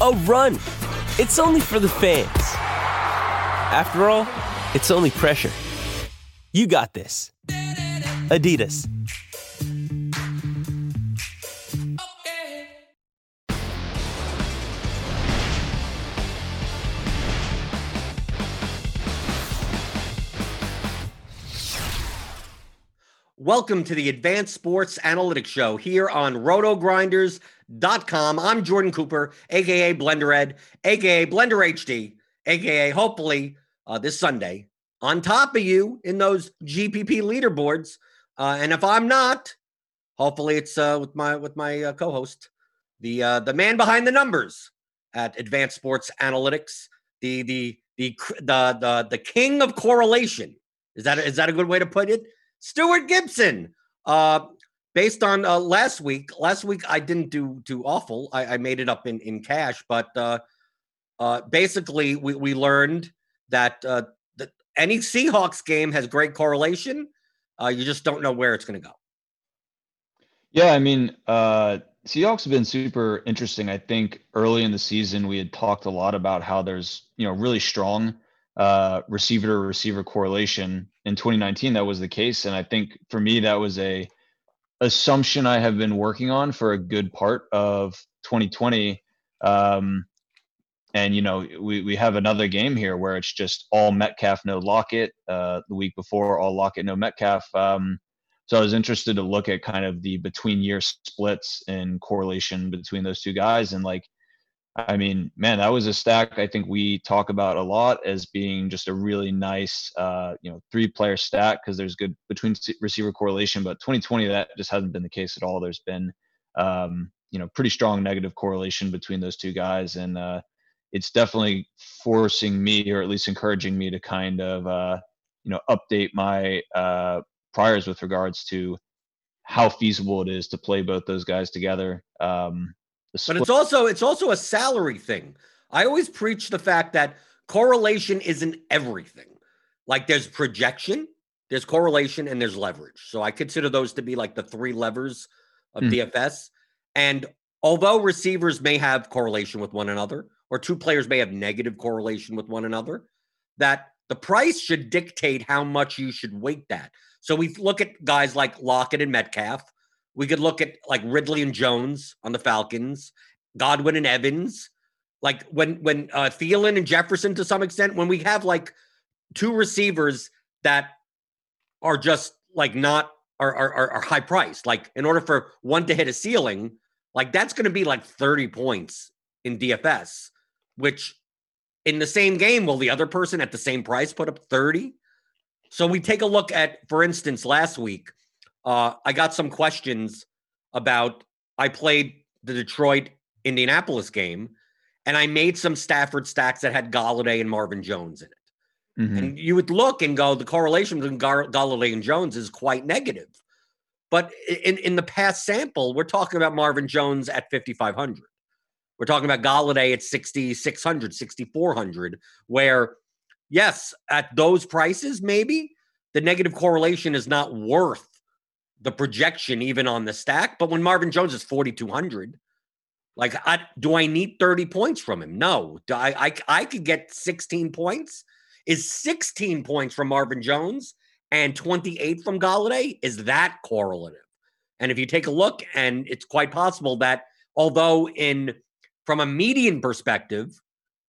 a run. It's only for the fans. After all, it's only pressure. You got this. Adidas. Welcome to the Advanced Sports Analytics Show here on rotogrinders.com. I'm Jordan Cooper, aka Blender Ed, aka Blender HD, aka hopefully uh, this Sunday on top of you in those GPP leaderboards. Uh, and if I'm not, hopefully it's uh, with my with my uh, co-host, the uh, the man behind the numbers at Advanced Sports Analytics, the the the the the, the king of correlation. Is that is that a good way to put it? Stuart Gibson. Uh, based on uh, last week, last week I didn't do too awful. I, I made it up in in cash, but uh, uh, basically we we learned that uh, that any Seahawks game has great correlation. Uh, you just don't know where it's going to go. Yeah, I mean, uh, Seahawks have been super interesting. I think early in the season we had talked a lot about how there's you know really strong uh, receiver to receiver correlation. In 2019, that was the case, and I think for me that was a assumption I have been working on for a good part of 2020. Um, and you know, we we have another game here where it's just all Metcalf, no Lockett. Uh, the week before, all Lockett, no Metcalf. Um, so I was interested to look at kind of the between year splits and correlation between those two guys, and like I mean, man, that was a stack I think we talk about a lot as being just a really nice, uh, you know, three-player stack because there's good between receiver correlation. But 2020, that just hasn't been the case at all. There's been, um, you know, pretty strong negative correlation between those two guys, and uh, it's definitely forcing me, or at least encouraging me, to kind of, uh, you know, update my uh, priors with regards to how feasible it is to play both those guys together. Um, but it's also it's also a salary thing. I always preach the fact that correlation isn't everything. Like there's projection, there's correlation, and there's leverage. So I consider those to be like the three levers of mm. DFS. And although receivers may have correlation with one another, or two players may have negative correlation with one another, that the price should dictate how much you should weight that. So we look at guys like Lockett and Metcalf, we could look at like Ridley and Jones on the Falcons, Godwin and Evans. Like when when uh Thielen and Jefferson to some extent, when we have like two receivers that are just like not are are, are high priced. Like in order for one to hit a ceiling, like that's going to be like 30 points in DFS, which in the same game will the other person at the same price put up 30? So we take a look at, for instance, last week, uh, I got some questions about I played the Detroit Indianapolis game and I made some Stafford stacks that had Golladay and Marvin Jones in it. Mm-hmm. And you would look and go, the correlation between Gar- Golladay and Jones is quite negative. But in, in the past sample, we're talking about Marvin Jones at 5,500. We're talking about Golladay at 6,600, 6,400, where, yes, at those prices, maybe the negative correlation is not worth the projection even on the stack. But when Marvin Jones is 4,200, like, I, do I need 30 points from him? No. Do I, I, I could get 16 points. Is 16 points from Marvin Jones and 28 from Golladay? Is that correlative? And if you take a look, and it's quite possible that although in from a median perspective,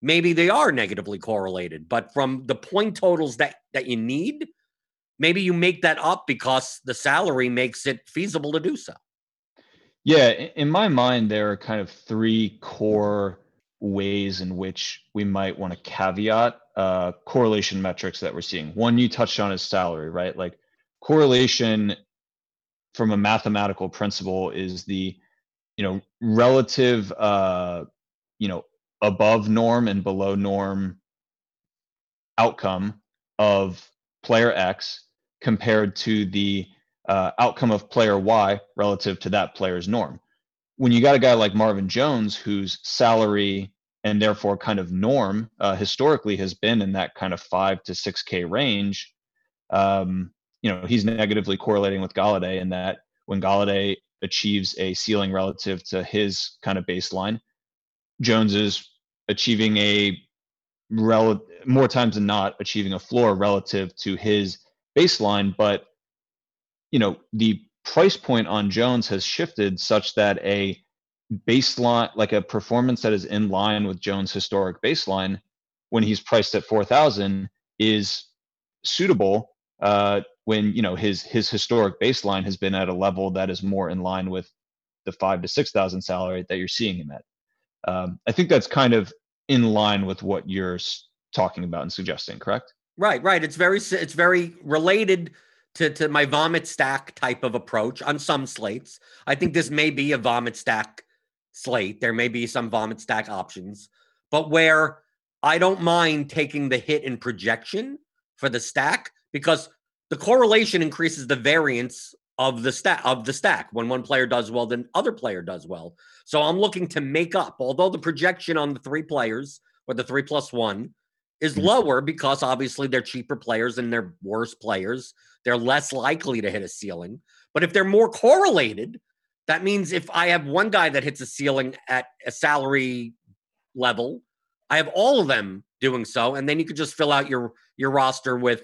maybe they are negatively correlated, but from the point totals that that you need, maybe you make that up because the salary makes it feasible to do so. Yeah, in my mind, there are kind of three core ways in which we might want to caveat uh, correlation metrics that we're seeing. One you touched on is salary, right? Like correlation from a mathematical principle is the you know relative uh, you know above norm and below norm outcome of player X compared to the uh, outcome of player Y relative to that player's norm. When you got a guy like Marvin Jones, whose salary and therefore kind of norm uh, historically has been in that kind of five to six K range, um, you know, he's negatively correlating with Golladay in that when Golladay achieves a ceiling relative to his kind of baseline, Jones is achieving a rel- more times than not achieving a floor relative to his baseline, but you know, the price point on Jones has shifted such that a baseline, like a performance that is in line with Jones' historic baseline, when he's priced at four thousand, is suitable. Uh, when you know his his historic baseline has been at a level that is more in line with the five to six thousand salary that you're seeing him at. Um, I think that's kind of in line with what you're talking about and suggesting, correct? Right, right. It's very it's very related to, to my vomit stack type of approach on some slates. I think this may be a vomit stack slate. There may be some vomit stack options, but where I don't mind taking the hit in projection for the stack because the correlation increases the variance of the stack of the stack. When one player does well, then other player does well. So I'm looking to make up, although the projection on the three players or the three plus one is mm-hmm. lower because obviously they're cheaper players and they're worse players. They're less likely to hit a ceiling. But if they're more correlated, that means if I have one guy that hits a ceiling at a salary level, I have all of them doing so, and then you could just fill out your your roster with,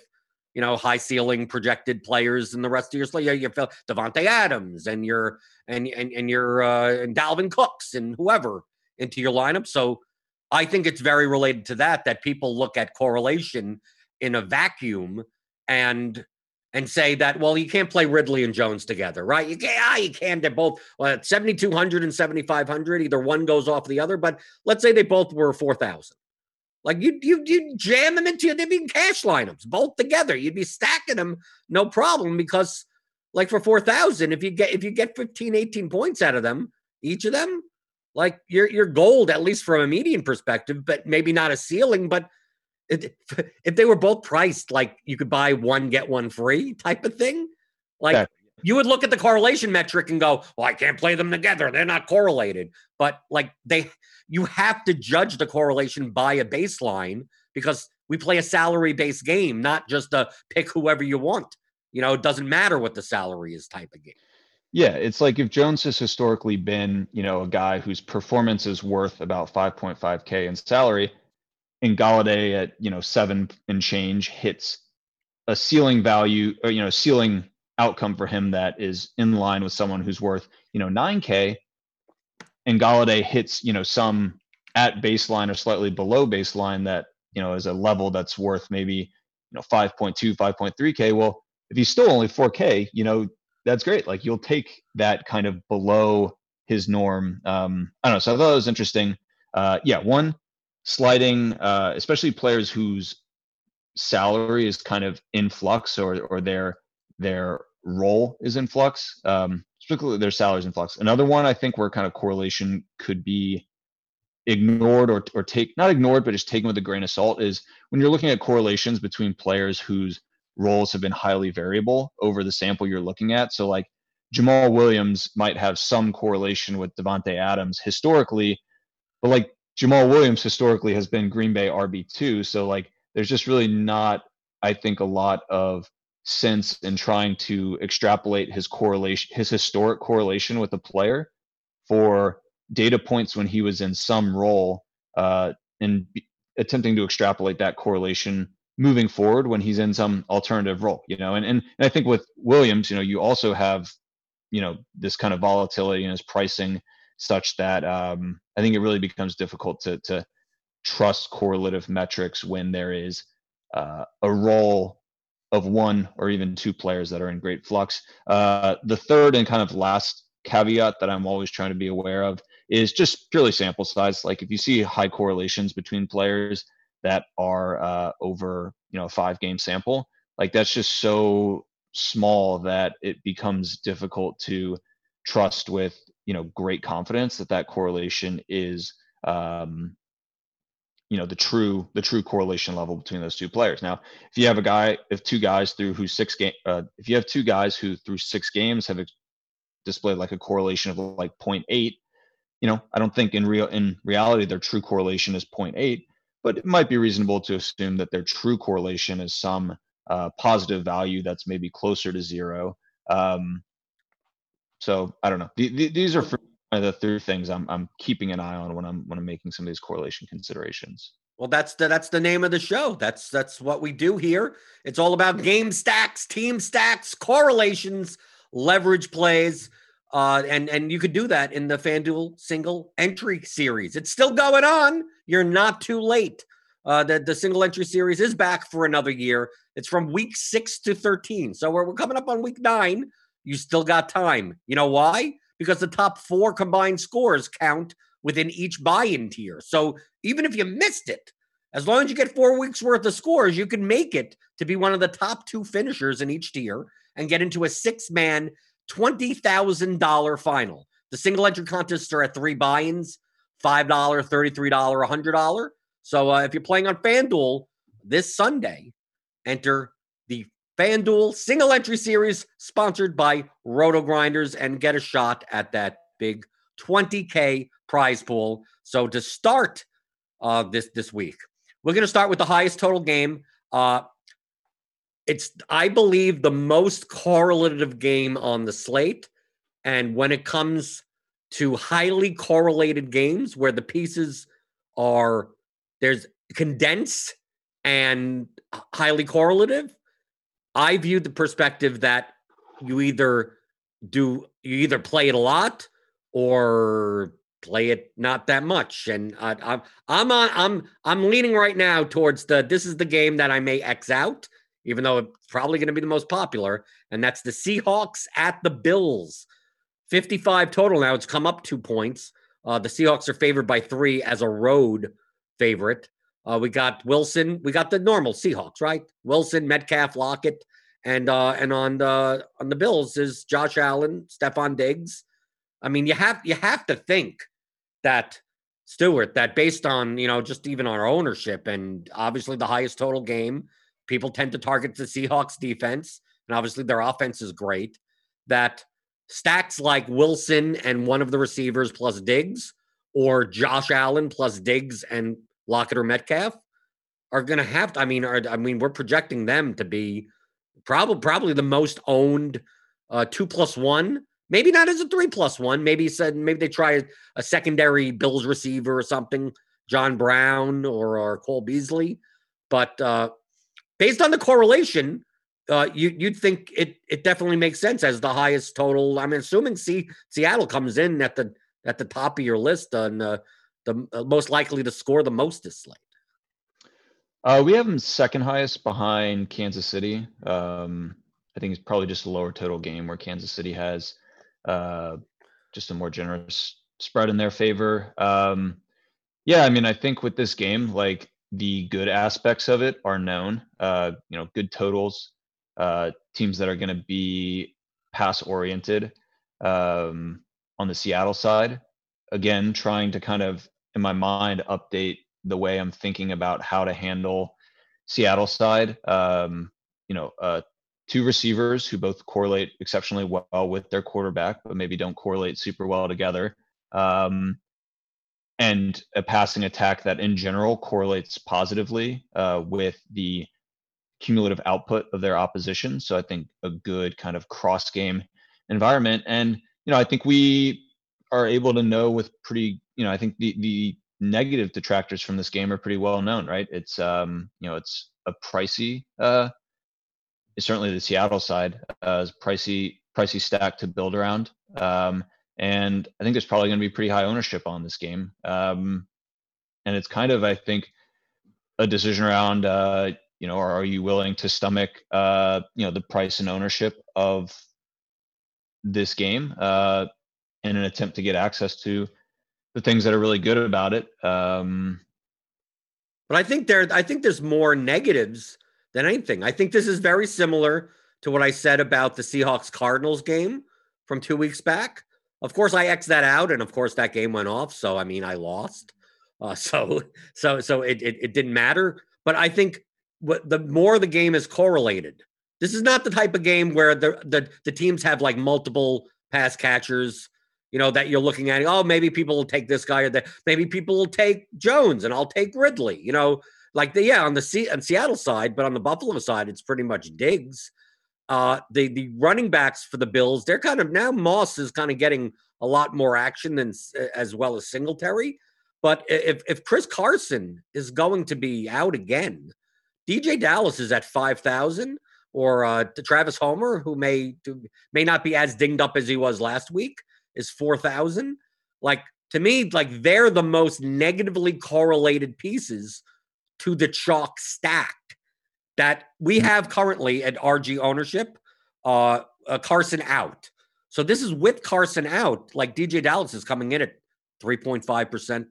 you know, high ceiling projected players, and the rest of your slate. You fill Davante Adams and your and and and your uh, and Dalvin Cooks and whoever into your lineup. So I think it's very related to that that people look at correlation in a vacuum and and say that well you can't play Ridley and Jones together, right? You can't. Ah, you can. They're both well, 7200 and 7500. Either one goes off the other, but let's say they both were 4000. Like you, you, you jam them into they'd be cash lineups both together. You'd be stacking them no problem because, like for four thousand, if you get if you get 15, 18 points out of them, each of them, like you're you're gold at least from a median perspective, but maybe not a ceiling. But it, if they were both priced like you could buy one get one free type of thing, like yeah. you would look at the correlation metric and go, "Well, I can't play them together; they're not correlated." But like they, you have to judge the correlation by a baseline because we play a salary based game, not just a pick whoever you want. You know, it doesn't matter what the salary is type of game. Yeah, it's like if Jones has historically been, you know, a guy whose performance is worth about 5.5k in salary, and Golladay at you know seven and change hits a ceiling value or you know ceiling outcome for him that is in line with someone who's worth you know 9k and Golladay hits you know some at baseline or slightly below baseline that you know is a level that's worth maybe you know 5.2 5.3k well if he's still only 4k you know that's great. Like you'll take that kind of below his norm. Um, I don't know. So I thought it was interesting. Uh, yeah, one sliding, uh, especially players whose salary is kind of in flux or or their their role is in flux. Um, particularly their salaries in flux. Another one I think where kind of correlation could be ignored or or take not ignored but just taken with a grain of salt is when you're looking at correlations between players whose roles have been highly variable over the sample you're looking at. So like Jamaal Williams might have some correlation with Davante Adams historically, but like Jamaal Williams historically has been Green Bay RB2. So like there's just really not, I think, a lot of sense in trying to extrapolate his correlation, his historic correlation with a player for data points when he was in some role uh, and attempting to extrapolate that correlation moving forward when he's in some alternative role, you know, and, and, and I think with Williams, you know, you also have, you know, this kind of volatility in his pricing such that um, I think it really becomes difficult to, to trust correlative metrics when there is uh, a role of one or even two players that are in great flux. Uh, the third and kind of last caveat that I'm always trying to be aware of is just purely sample size. Like if you see high correlations between players, that are uh, over you know a five game sample like that's just so small that it becomes difficult to trust with you know great confidence that that correlation is um, you know the true the true correlation level between those two players. Now if you have a guy if two guys through who six game uh, if you have two guys who through six games have displayed like a correlation of like 0.8 you know i don't think in real in reality their true correlation is 0.8 but it might be reasonable to assume that their true correlation is some uh, positive value that's maybe closer to zero. Um, so I don't know. The, the, these are the three things I'm, I'm keeping an eye on when I'm when I'm making some of these correlation considerations. Well, that's the that's the name of the show. That's that's what we do here. It's all about game stacks, team stacks, correlations, leverage plays. Uh, and and you could do that in the FanDuel single entry series. It's still going on. You're not too late. Uh, the, the single entry series is back for another year. It's from week six to 13. So we're, we're coming up on week nine. You still got time. You know why? Because the top four combined scores count within each buy in tier. So even if you missed it, as long as you get four weeks worth of scores, you can make it to be one of the top two finishers in each tier and get into a six man $20,000 final. The single entry contests are at three buy ins $5, $33, $100. So uh, if you're playing on FanDuel this Sunday, enter the FanDuel single entry series sponsored by RotoGrinders and get a shot at that big 20K prize pool. So to start uh, this this week, we're going to start with the highest total game. Uh, it's, I believe, the most correlative game on the slate. And when it comes to highly correlated games where the pieces are there's condensed and highly correlative, I view the perspective that you either do you either play it a lot or play it not that much. And I, I'm I'm on I'm I'm leaning right now towards the this is the game that I may X out even though it's probably going to be the most popular, and that's the Seahawks at the Bills. 55 total now. It's come up two points. Uh, the Seahawks are favored by three as a road favorite. Uh, we got Wilson. We got the normal Seahawks, right? Wilson, Metcalf, Lockett, and uh, and on the on the Bills is Josh Allen, Stefon Diggs. I mean, you have you have to think that Stuart that based on you know just even our ownership and obviously the highest total game people tend to target the Seahawks defense, and obviously their offense is great. That stacks like Wilson and one of the receivers plus Diggs, or Josh Allen plus Diggs and Lockett or Metcalf are going to have to. I mean, are, I mean, we're projecting them to be probably probably the most owned uh, two plus one. Maybe not as a three plus one. Maybe said maybe they try a secondary Bills receiver or something, John Brown or or Cole Beasley. But uh, based on the correlation, uh, you you'd think it it definitely makes sense as the highest total. I'm assuming see Seattle comes in at the at the top of your list on uh, the uh, most likely to score the most this slate. Uh, we have them second highest behind Kansas City. Um, I think it's probably just a lower total game where Kansas City has uh, just a more generous spread in their favor. Um, yeah, I mean, I think with this game, like the good aspects of it are known. Uh, you know, good totals, uh, teams that are going to be pass oriented um, on the Seattle side. Again, trying to kind of, in my mind, update the way I'm thinking about how to handle Seattle side. Um, you know, uh, two receivers who both correlate exceptionally well with their quarterback, but maybe don't correlate super well together. Um, and a passing attack that in general correlates positively uh, with the cumulative output of their opposition. So I think a good kind of cross game environment. And, you know, I think we are able to know with pretty, you know, I think the, the negative detractors from this game are pretty well known, right? It's, um, you know, it's a pricey, uh, certainly the Seattle side, uh, is pricey, pricey stack to build around. Um, and I think there's probably going to be pretty high ownership on this game. Um, and it's kind of, I think, a decision around, uh, you know, or are you willing to stomach, uh, you know, the price and ownership of this game uh, in an attempt to get access to the things that are really good about it. Um, but I think there, I think there's more negatives than anything. I think this is very similar to what I said about the Seahawks Cardinals game from two weeks back. Of course, I X that out, and of course that game went off. So I mean, I lost. Uh, so so so it, it it didn't matter. But I think what the more the game is correlated, this is not the type of game where the the the teams have like multiple pass catchers. You know that you're looking at. Oh, maybe people will take this guy or that. Maybe people will take Jones, and I'll take Ridley. You know, like the yeah on the C- on Seattle side, but on the Buffalo side, it's pretty much Diggs. Uh, the the running backs for the Bills, they're kind of now Moss is kind of getting a lot more action than as well as Singletary. But if if Chris Carson is going to be out again, DeeJay Dallas is at five thousand, or uh, Travis Homer, who may may not be as dinged up as he was last week, is four thousand. Like to me, like they're the most negatively correlated pieces to the chalk stack that we mm. have currently at RG ownership. Uh, uh, Carson out. So this is with Carson out. Like DeeJay Dallas is coming in at 3.5%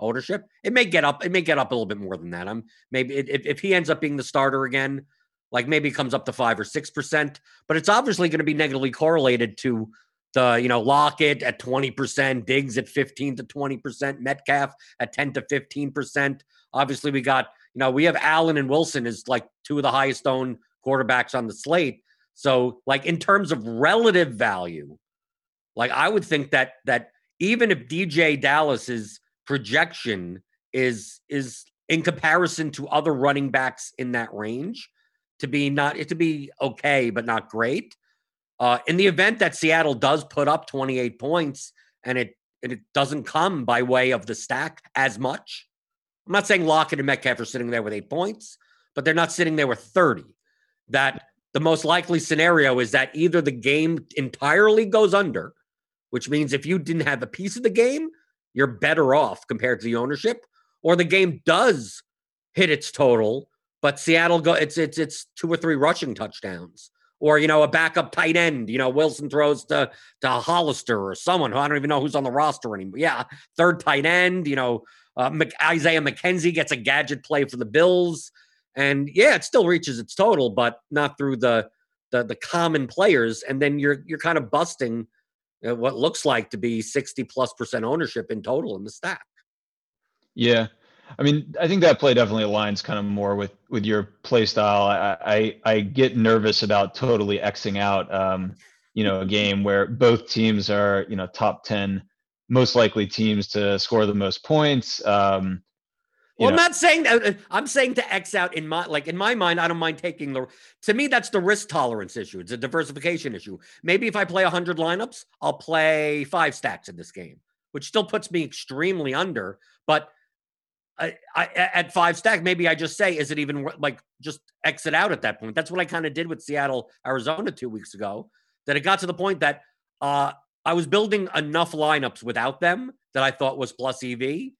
ownership. It may get up. It may get up a little bit more than that. I'm maybe if, if he ends up being the starter again, like maybe it comes up to five or six percent. But it's obviously going to be negatively correlated to the you know Lockett at twenty percent, Diggs at fifteen to twenty percent, Metcalf at ten to fifteen percent. Obviously, we got you know we have Allen and Wilson is like two of the highest owned quarterbacks on the slate. So like in terms of relative value, like I would think that that even if DeeJay Dallas Dallas's projection is is in comparison to other running backs in that range to be not it to be okay but not great. Uh, in the event that Seattle does put up 28 points and it and it doesn't come by way of the stack as much. I'm not saying Lockett and Metcalf are sitting there with eight points, but they're not sitting there with 30. That the most likely scenario is that either the game entirely goes under, which means if you didn't have a piece of the game, you're better off compared to the ownership, or the game does hit its total, but Seattle go it's it's it's two or three rushing touchdowns. Or, you know, a backup tight end. You know, Wilson throws to to Hollister or someone who I don't even know who's on the roster anymore. Yeah, third tight end. You know, uh, Isaiah McKenzie gets a gadget play for the Bills, and yeah, it still reaches its total, but not through the the the common players. And then you're you're kind of busting what looks like to be 60 plus percent ownership in total in the stack. Yeah. I mean, I think that play definitely aligns kind of more with with your play style. I I, I get nervous about totally xing out, um, you know, a game where both teams are you know top ten most likely teams to score the most points. Um, well, know. I'm not saying that. Uh, I'm saying to X out in my like in my mind. I don't mind taking the. To me, that's the risk tolerance issue. It's a diversification issue. Maybe if I play 100 lineups, I'll play five stacks in this game, which still puts me extremely under. But I, I, at five stack, maybe I just say, is it even like just exit out at that point? That's what I kind of did with Seattle, Arizona two weeks ago. That it got to the point that uh, I was building enough lineups without them that I thought was plus EV.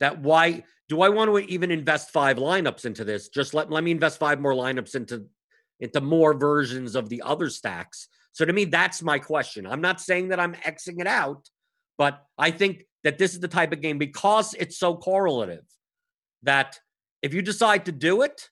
That why do I want to even invest five lineups into this? Just let let me invest five more lineups into into more versions of the other stacks. So to me, that's my question. I'm not saying that I'm Xing it out, but I think that this is the type of game because it's so correlative that if you decide to do it,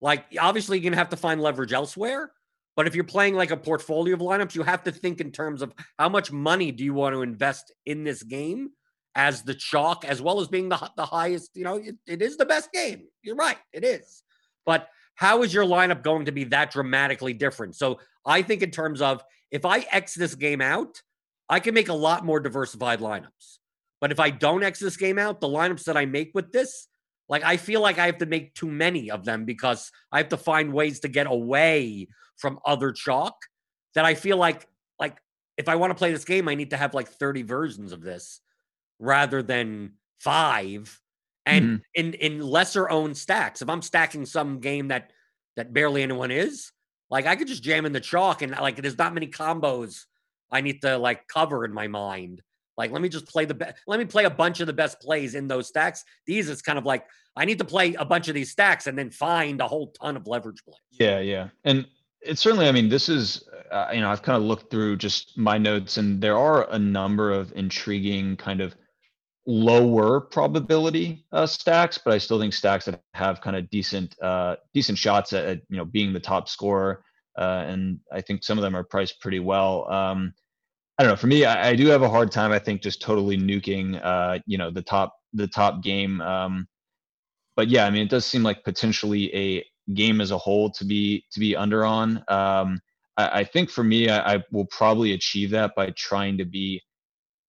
like obviously you're gonna have to find leverage elsewhere. But if you're playing like a portfolio of lineups, you have to think in terms of how much money do you want to invest in this game as the chalk, as well as being the, the highest. You know, it, it is the best game. You're right, it is. But how is your lineup going to be that dramatically different? So I think in terms of if I X this game out, I can make a lot more diversified lineups. But if I don't X this game out, the lineups that I make with this, like I feel like I have to make too many of them because I have to find ways to get away from other chalk that I feel like like if I want to play this game, I need to have like 30 versions of this rather than five. And mm-hmm. in in lesser owned stacks, if I'm stacking some game that that barely anyone is, like I could just jam in the chalk and like there's not many combos I need to like cover in my mind. Like, let me just play the best. Let me play a bunch of the best plays in those stacks. These is kind of like I need to play a bunch of these stacks and then find a whole ton of leverage plays. Yeah, yeah, and it's certainly. I mean, this is uh, you know I've kind of looked through just my notes, and there are a number of intriguing kind of lower probability uh, stacks, but I still think stacks that have kind of decent uh, decent shots at, at you know being the top scorer. Uh, and I think some of them are priced pretty well. Um, I don't know. For me, I, I, do have a hard time. I think just totally nuking, uh, you know, the top the top game. Um, but yeah, I mean, it does seem like potentially a game as a whole to be to be under on. Um, I, I, think for me, I, I, will probably achieve that by trying to be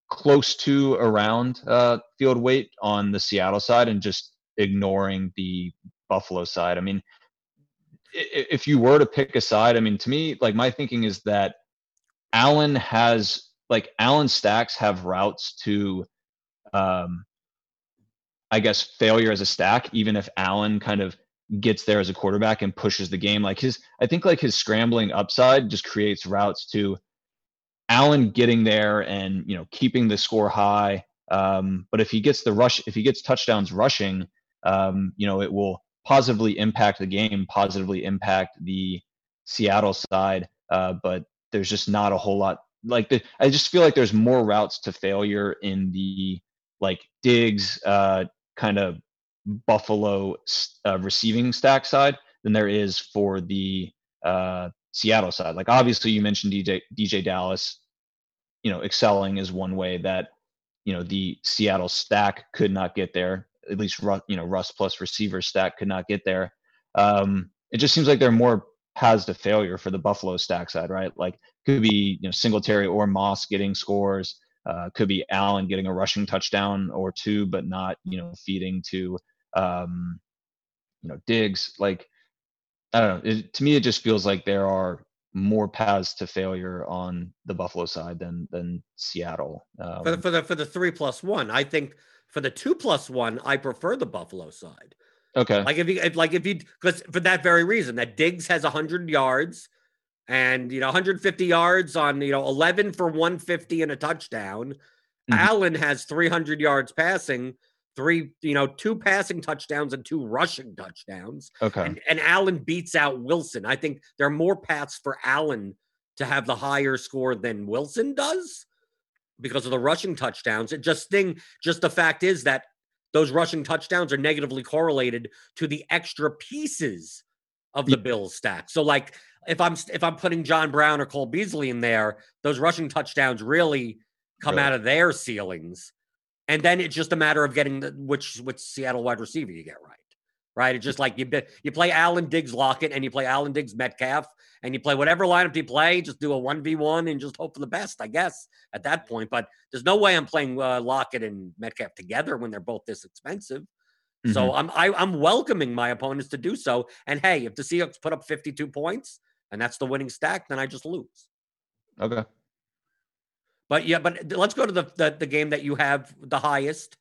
close to around uh, field weight on the Seattle side and just ignoring the Buffalo side. I mean, if you were to pick a side, I mean, to me, like my thinking is that Allen has like Allen stacks have routes to um I guess failure as a stack, even if Allen kind of gets there as a quarterback and pushes the game. Like his I think like his scrambling upside just creates routes to Allen getting there and you know keeping the score high. Um, but if he gets the rush, if he gets touchdowns rushing, um, you know, it will positively impact the game, positively impact the Seattle side. Uh, but there's just not a whole lot like the, I just feel like there's more routes to failure in the like Diggs uh, kind of Buffalo uh, receiving stack side than there is for the uh, Seattle side. Like obviously you mentioned DJ DeeJay Dallas, you know, excelling is one way that you know the Seattle stack could not get there. At least you know Russ plus receiver stack could not get there. Um, it just seems like there are more paths to failure for the Buffalo stack side, right? Like could be you know Singletary or Moss getting scores. Uh, could be Allen getting a rushing touchdown or two, but not you know feeding to um, you know Diggs. Like I don't know. It, to me, it just feels like there are more paths to failure on the Buffalo side than than Seattle. Um, for, the, for the for the three plus one, I think for the two plus one, I prefer the Buffalo side. Okay. Like if you if, like if you because for that very reason that Diggs has 100 yards and you know 150 yards on you know 11 for 150 and a touchdown. Mm-hmm. Allen has 300 yards passing, three you know two passing touchdowns and two rushing touchdowns. Okay. And, and Allen beats out Wilson. I think there are more paths for Allen to have the higher score than Wilson does because of the rushing touchdowns. It just thing just the fact is that those rushing touchdowns are negatively correlated to the extra pieces of the Bills stack. So like if I'm if I'm putting John Brown or Cole Beasley in there, those rushing touchdowns really come really? out of their ceilings. And then it's just a matter of getting the which which Seattle wide receiver you get right. Right. It's just like you you play Allen Diggs Lockett and you play Allen Diggs Metcalf and you play whatever lineup you play, just do a 1v1 and just hope for the best, I guess, at that point. But there's no way I'm playing uh, Lockett and Metcalf together when they're both this expensive. Mm-hmm. So I'm I, am i am welcoming my opponents to do so. And hey, if the Seahawks put up 52 points and that's the winning stack, then I just lose. Okay. But yeah, but let's go to the the, the game that you have the highest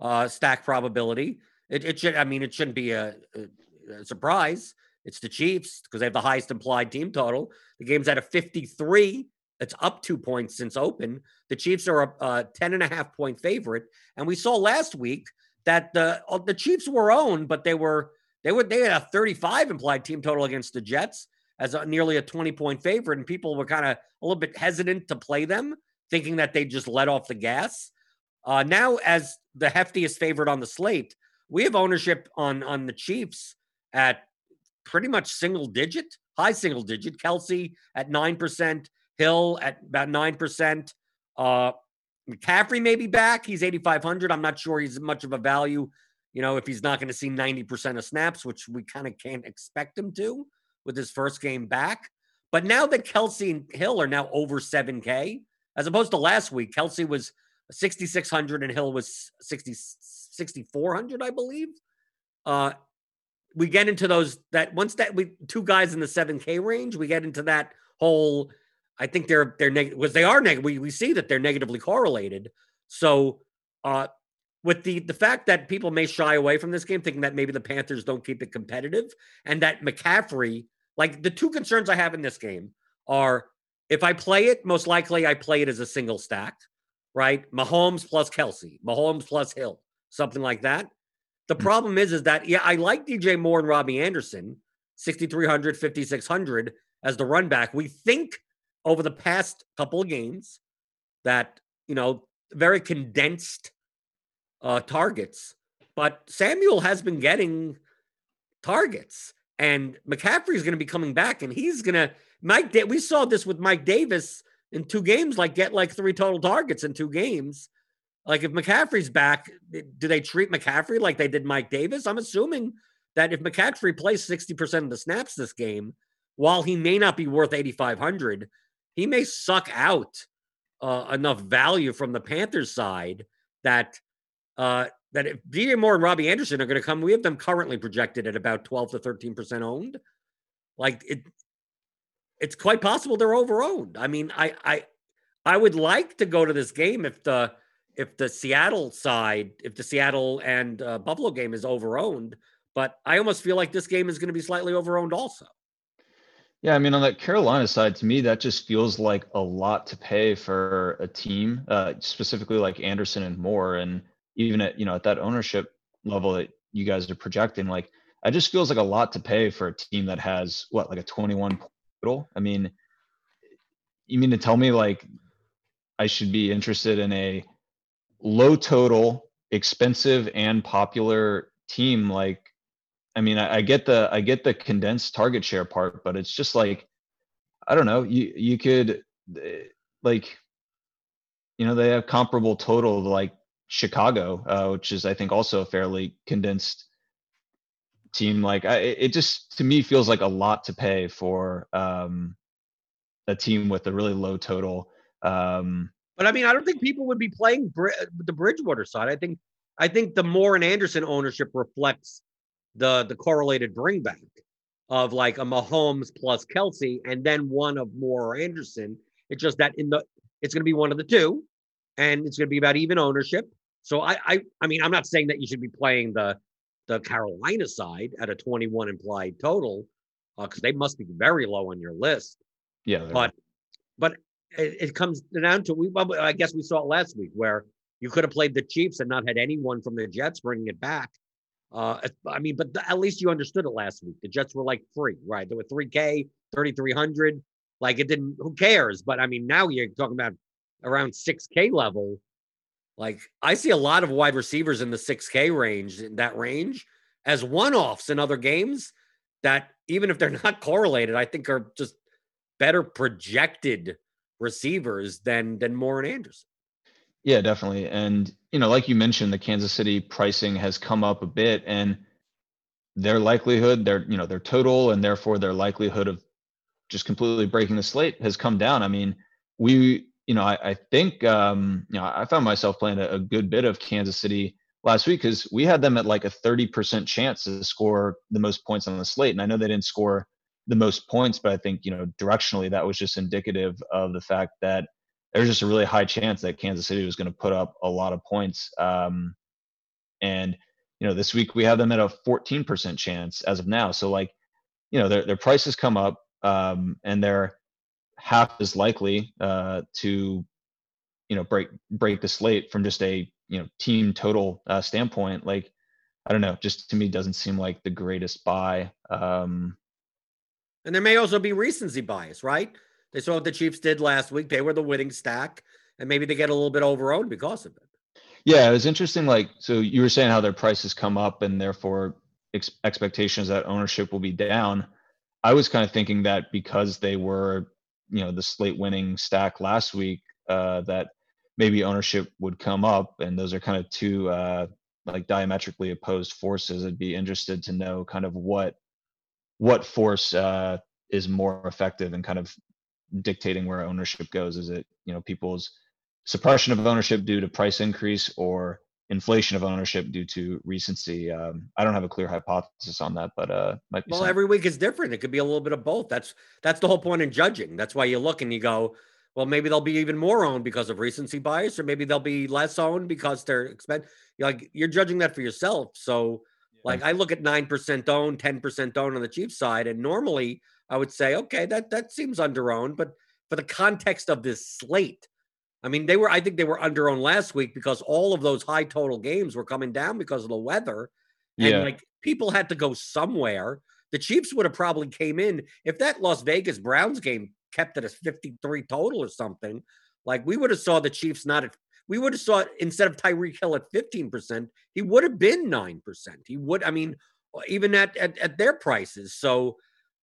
uh, stack probability. It, it should. I mean, it shouldn't be a, a, surprise. It's the Chiefs because they have the highest implied team total. The game's at a 53. It's up two points since open. The Chiefs are a, a 10 and a half point favorite. And we saw last week that the uh, the Chiefs were owned, but they were they were they had a 35 implied team total against the Jets as a, nearly a 20 point favorite, and people were kind of a little bit hesitant to play them, thinking that they just let off the gas. Uh, now, as the heftiest favorite on the slate, we have ownership on on the Chiefs at pretty much single digit, high single digit. Kelce at 9%, Hill at about 9%. Uh, McCaffrey may be back. He's 8,500. I'm not sure he's much of a value, you know, if he's not going to see 90% of snaps, which we kind of can't expect him to with his first game back. But now that Kelce and Hill are now over 7K, as opposed to last week, Kelce was 6,600 and Hill was 60, 6,400, I believe. uh, we get into those that once that we two guys in the 7K range, we get into that whole. I think they're they're negative because they are negative. We we see that they're negatively correlated. So uh with the the fact that people may shy away from this game, thinking that maybe the Panthers don't keep it competitive, and that McCaffrey, like the two concerns I have in this game are if I play it, most likely I play it as a single stack, right? Mahomes plus Kelce, Mahomes plus Hill, something like that. The hmm. problem is, is that yeah, I like DJ Moore and Robbie Anderson, 6,300, 5,600 as the run back. We think over the past couple of games that, you know, very condensed uh, targets, but Samuel has been getting targets and McCaffrey is going to be coming back and he's going to, Mike, da- we saw this with Mike Davis in two games, like get like three total targets in two games. Like if McCaffrey's back, do they treat McCaffrey like they did Mike Davis? I'm assuming that if McCaffrey plays 60% of the snaps this game, while he may not be worth 8,500, he may suck out uh, enough value from the Panthers side that uh, that if DJ Moore and Robbie Anderson are going to come, we have them currently projected at about 12 to 13% owned. Like it, it's quite possible they're overowned. I mean, I, I, I would like to go to this game if the if the Seattle side, if the Seattle and uh, Buffalo game is overowned, but I almost feel like this game is going to be slightly overowned also. Yeah, I mean, on that Carolina side, to me, that just feels like a lot to pay for a team, uh, specifically like Anderson and Moore, and even at you know at that ownership level that you guys are projecting, like it just feels like a lot to pay for a team that has what like a 21 I mean, you mean to tell me like I should be interested in a low total, expensive and popular team like I mean, I, I, get the I get the condensed target share part, but it's just like I don't know. You you could eh, like you know they have comparable total to like Chicago, uh, which is I think also a fairly condensed team. Like I, it just to me feels like a lot to pay for um, a team with a really low total. Um, but I mean, I don't think people would be playing Br- the Bridgewater side. I think I think the Moore and Anderson ownership reflects the the correlated bringback of like a Mahomes plus Kelce and then one of Moore or Anderson. It's just that in the it's going to be one of the two, and it's going to be about even ownership. So I I I mean I'm not saying that you should be playing the the Carolina side at a 21 implied total because uh, they must be very low on your list. Yeah, but but it, it comes down to we. Well, I guess we saw it last week where you could have played the Chiefs and not had anyone from the Jets bringing it back uh, I mean, but the, at least you understood it last week. The Jets were like free, right? There were 3K, 3,300. Like it didn't, who cares? But I mean, now you're talking about around 6K level. Like I see a lot of wide receivers in the 6K range, in that range, as one offs in other games that even if they're not correlated, I think are just better projected receivers than than Moore and Anderson. Yeah, definitely. And, you know, like you mentioned, the Kansas City pricing has come up a bit and their likelihood, their, you know, their total and therefore their likelihood of just completely breaking the slate has come down. I mean, we, you know, I, I think, um, you know, I found myself playing a, a good bit of Kansas City last week because we had them at like a 30% chance to score the most points on the slate. And I know they didn't score the most points, but I think, you know, directionally that was just indicative of the fact that there's just a really high chance that Kansas City was going to put up a lot of points. Um, and you know, this week we have them at a 14% chance as of now. So like, you know, their their prices come up, um, and they're half as likely uh, to, you know, break break the slate from just a you know team total uh, standpoint. Like, I don't know, just to me doesn't seem like the greatest buy. Um, and there may also be recency bias, right? They saw what the Chiefs did last week. They were the winning stack, and maybe they get a little bit overowned because of it. Yeah, it was interesting. Like, so you were saying how their prices come up, and therefore ex- expectations that ownership will be down. I was kind of thinking that because they were, you know, the slate winning stack last week, uh, that maybe ownership would come up, and those are kind of two uh, like diametrically opposed forces. I'd be interested to know kind of what what force uh, is more effective and kind of dictating where ownership goes? Is it you know people's suppression of ownership due to price increase or inflation of ownership due to recency. Um, I don't have a clear hypothesis on that, but uh, might be. Well, something. every week is different. It could be a little bit of both. That's that's the whole point in judging. That's why you look and you go, well, maybe they'll be even more owned because of recency bias, or maybe they'll be less owned because they're expensive. Like you're judging that for yourself. So, like I look at nine percent owned, ten percent owned on the Chiefs side, and normally I would say, okay, that that seems under owned, but for the context of this slate, I mean, they were, I think they were under owned last week because all of those high total games were coming down because of the weather. And Yeah. like people had to go somewhere. The Chiefs would have probably came in if that Las Vegas Browns game kept it a 53 total or something. Like we would have saw the Chiefs not at we would have saw it instead of Tyreek Hill at 15%, he would have been 9%. He would, I mean, even at at, at their prices. So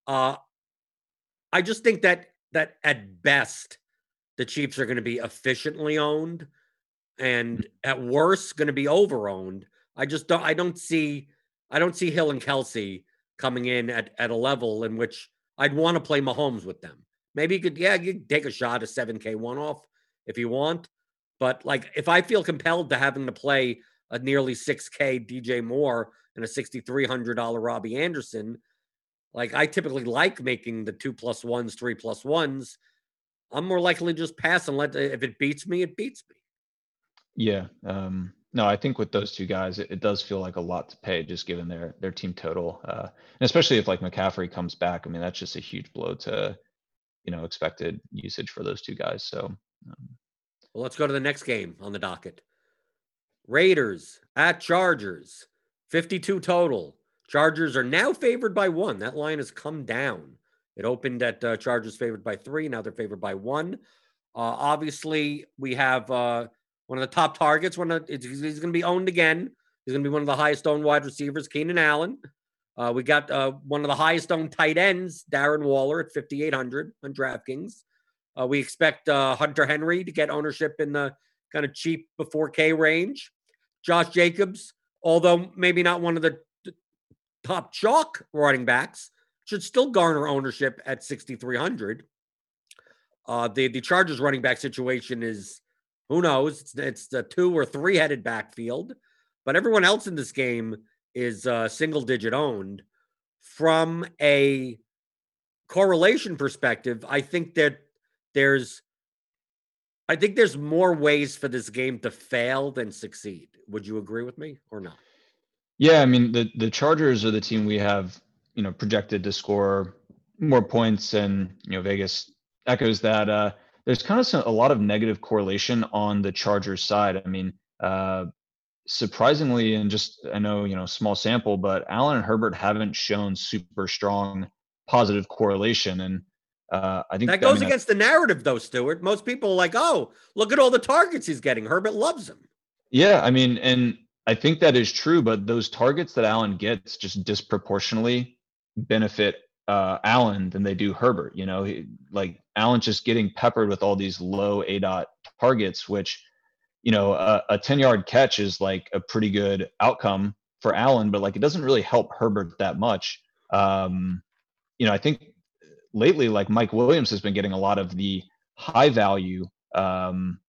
uh I just think that that at best the Chiefs are going to be efficiently owned and mm-hmm. at worst going to be overowned. I just don't I don't see I don't see Hill and Kelce coming in at, at a level in which I'd want to play Mahomes with them. Maybe you could, yeah, you could take a shot at 7K one off if you want. But like if I feel compelled to having to play a nearly 6K DJ Moore and a $6,300 Robbie Anderson, like I typically like making the two plus ones, three plus ones. I'm more likely to just pass and let if it beats me, it beats me. Yeah. Um, no, I think with those two guys, it, it does feel like a lot to pay just given their their team total, uh, and especially if like McCaffrey comes back. I mean, that's just a huge blow to you know expected usage for those two guys. So um, Well, let's go to the next game on the docket. Raiders at Chargers, 52 total. Chargers are now favored by one. That line has come down. It opened at uh, Chargers favored by three. Now they're favored by one. Uh, obviously, we have uh, one of the top targets. One of he's going to be owned again. He's going to be one of the highest owned wide receivers, Keenan Allen. Uh, we got uh, one of the highest owned tight ends, Darren Waller, at 5,800 on DraftKings. Uh, we expect uh, Hunter Henry to get ownership in the kind of cheap before K range. Josh Jacobs, although maybe not one of the top chalk running backs, should still garner ownership at 6,300. Uh, the the Chargers running back situation is who knows? It's it's the two or three headed backfield, but everyone else in this game is uh, single digit owned. From a correlation perspective, I think that there's I think there's more ways for this game to fail than succeed. Would you agree with me or not? yeah, I mean the the Chargers are the team we have you know projected to score more points, and you know Vegas echoes that. Uh, there's kind of some, a lot of negative correlation on the Chargers side. I mean, uh, surprisingly, and just I know you know small sample, but Allen and Herbert haven't shown super strong positive correlation, and uh, I think That I mean, goes against the narrative, though, Stuart. Most people are like, oh, look at all the targets he's getting. Herbert loves him. Yeah, I mean, and I think that is true, but those targets that Allen gets just disproportionately benefit uh, Allen than they do Herbert. You know, he, like Allen's just getting peppered with all these low A dot targets, which, you know, a, a 10 yard catch is like a pretty good outcome for Allen, but like it doesn't really help Herbert that much. Um, you know, I think lately, like Mike Williams has been getting a lot of the high value um,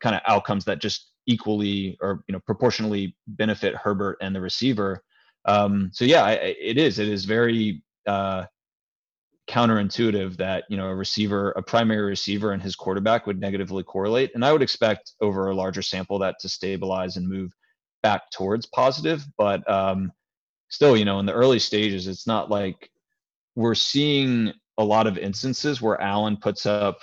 kind of outcomes that just equally or you know proportionally benefit Herbert and the receiver. Um, so yeah, I, it is. It is very uh, counterintuitive that you know a receiver, a primary receiver, and his quarterback would negatively correlate. And I would expect over a larger sample that to stabilize and move back towards positive. But um, still, you know, in the early stages, it's not like we're seeing a lot of instances where Allen puts up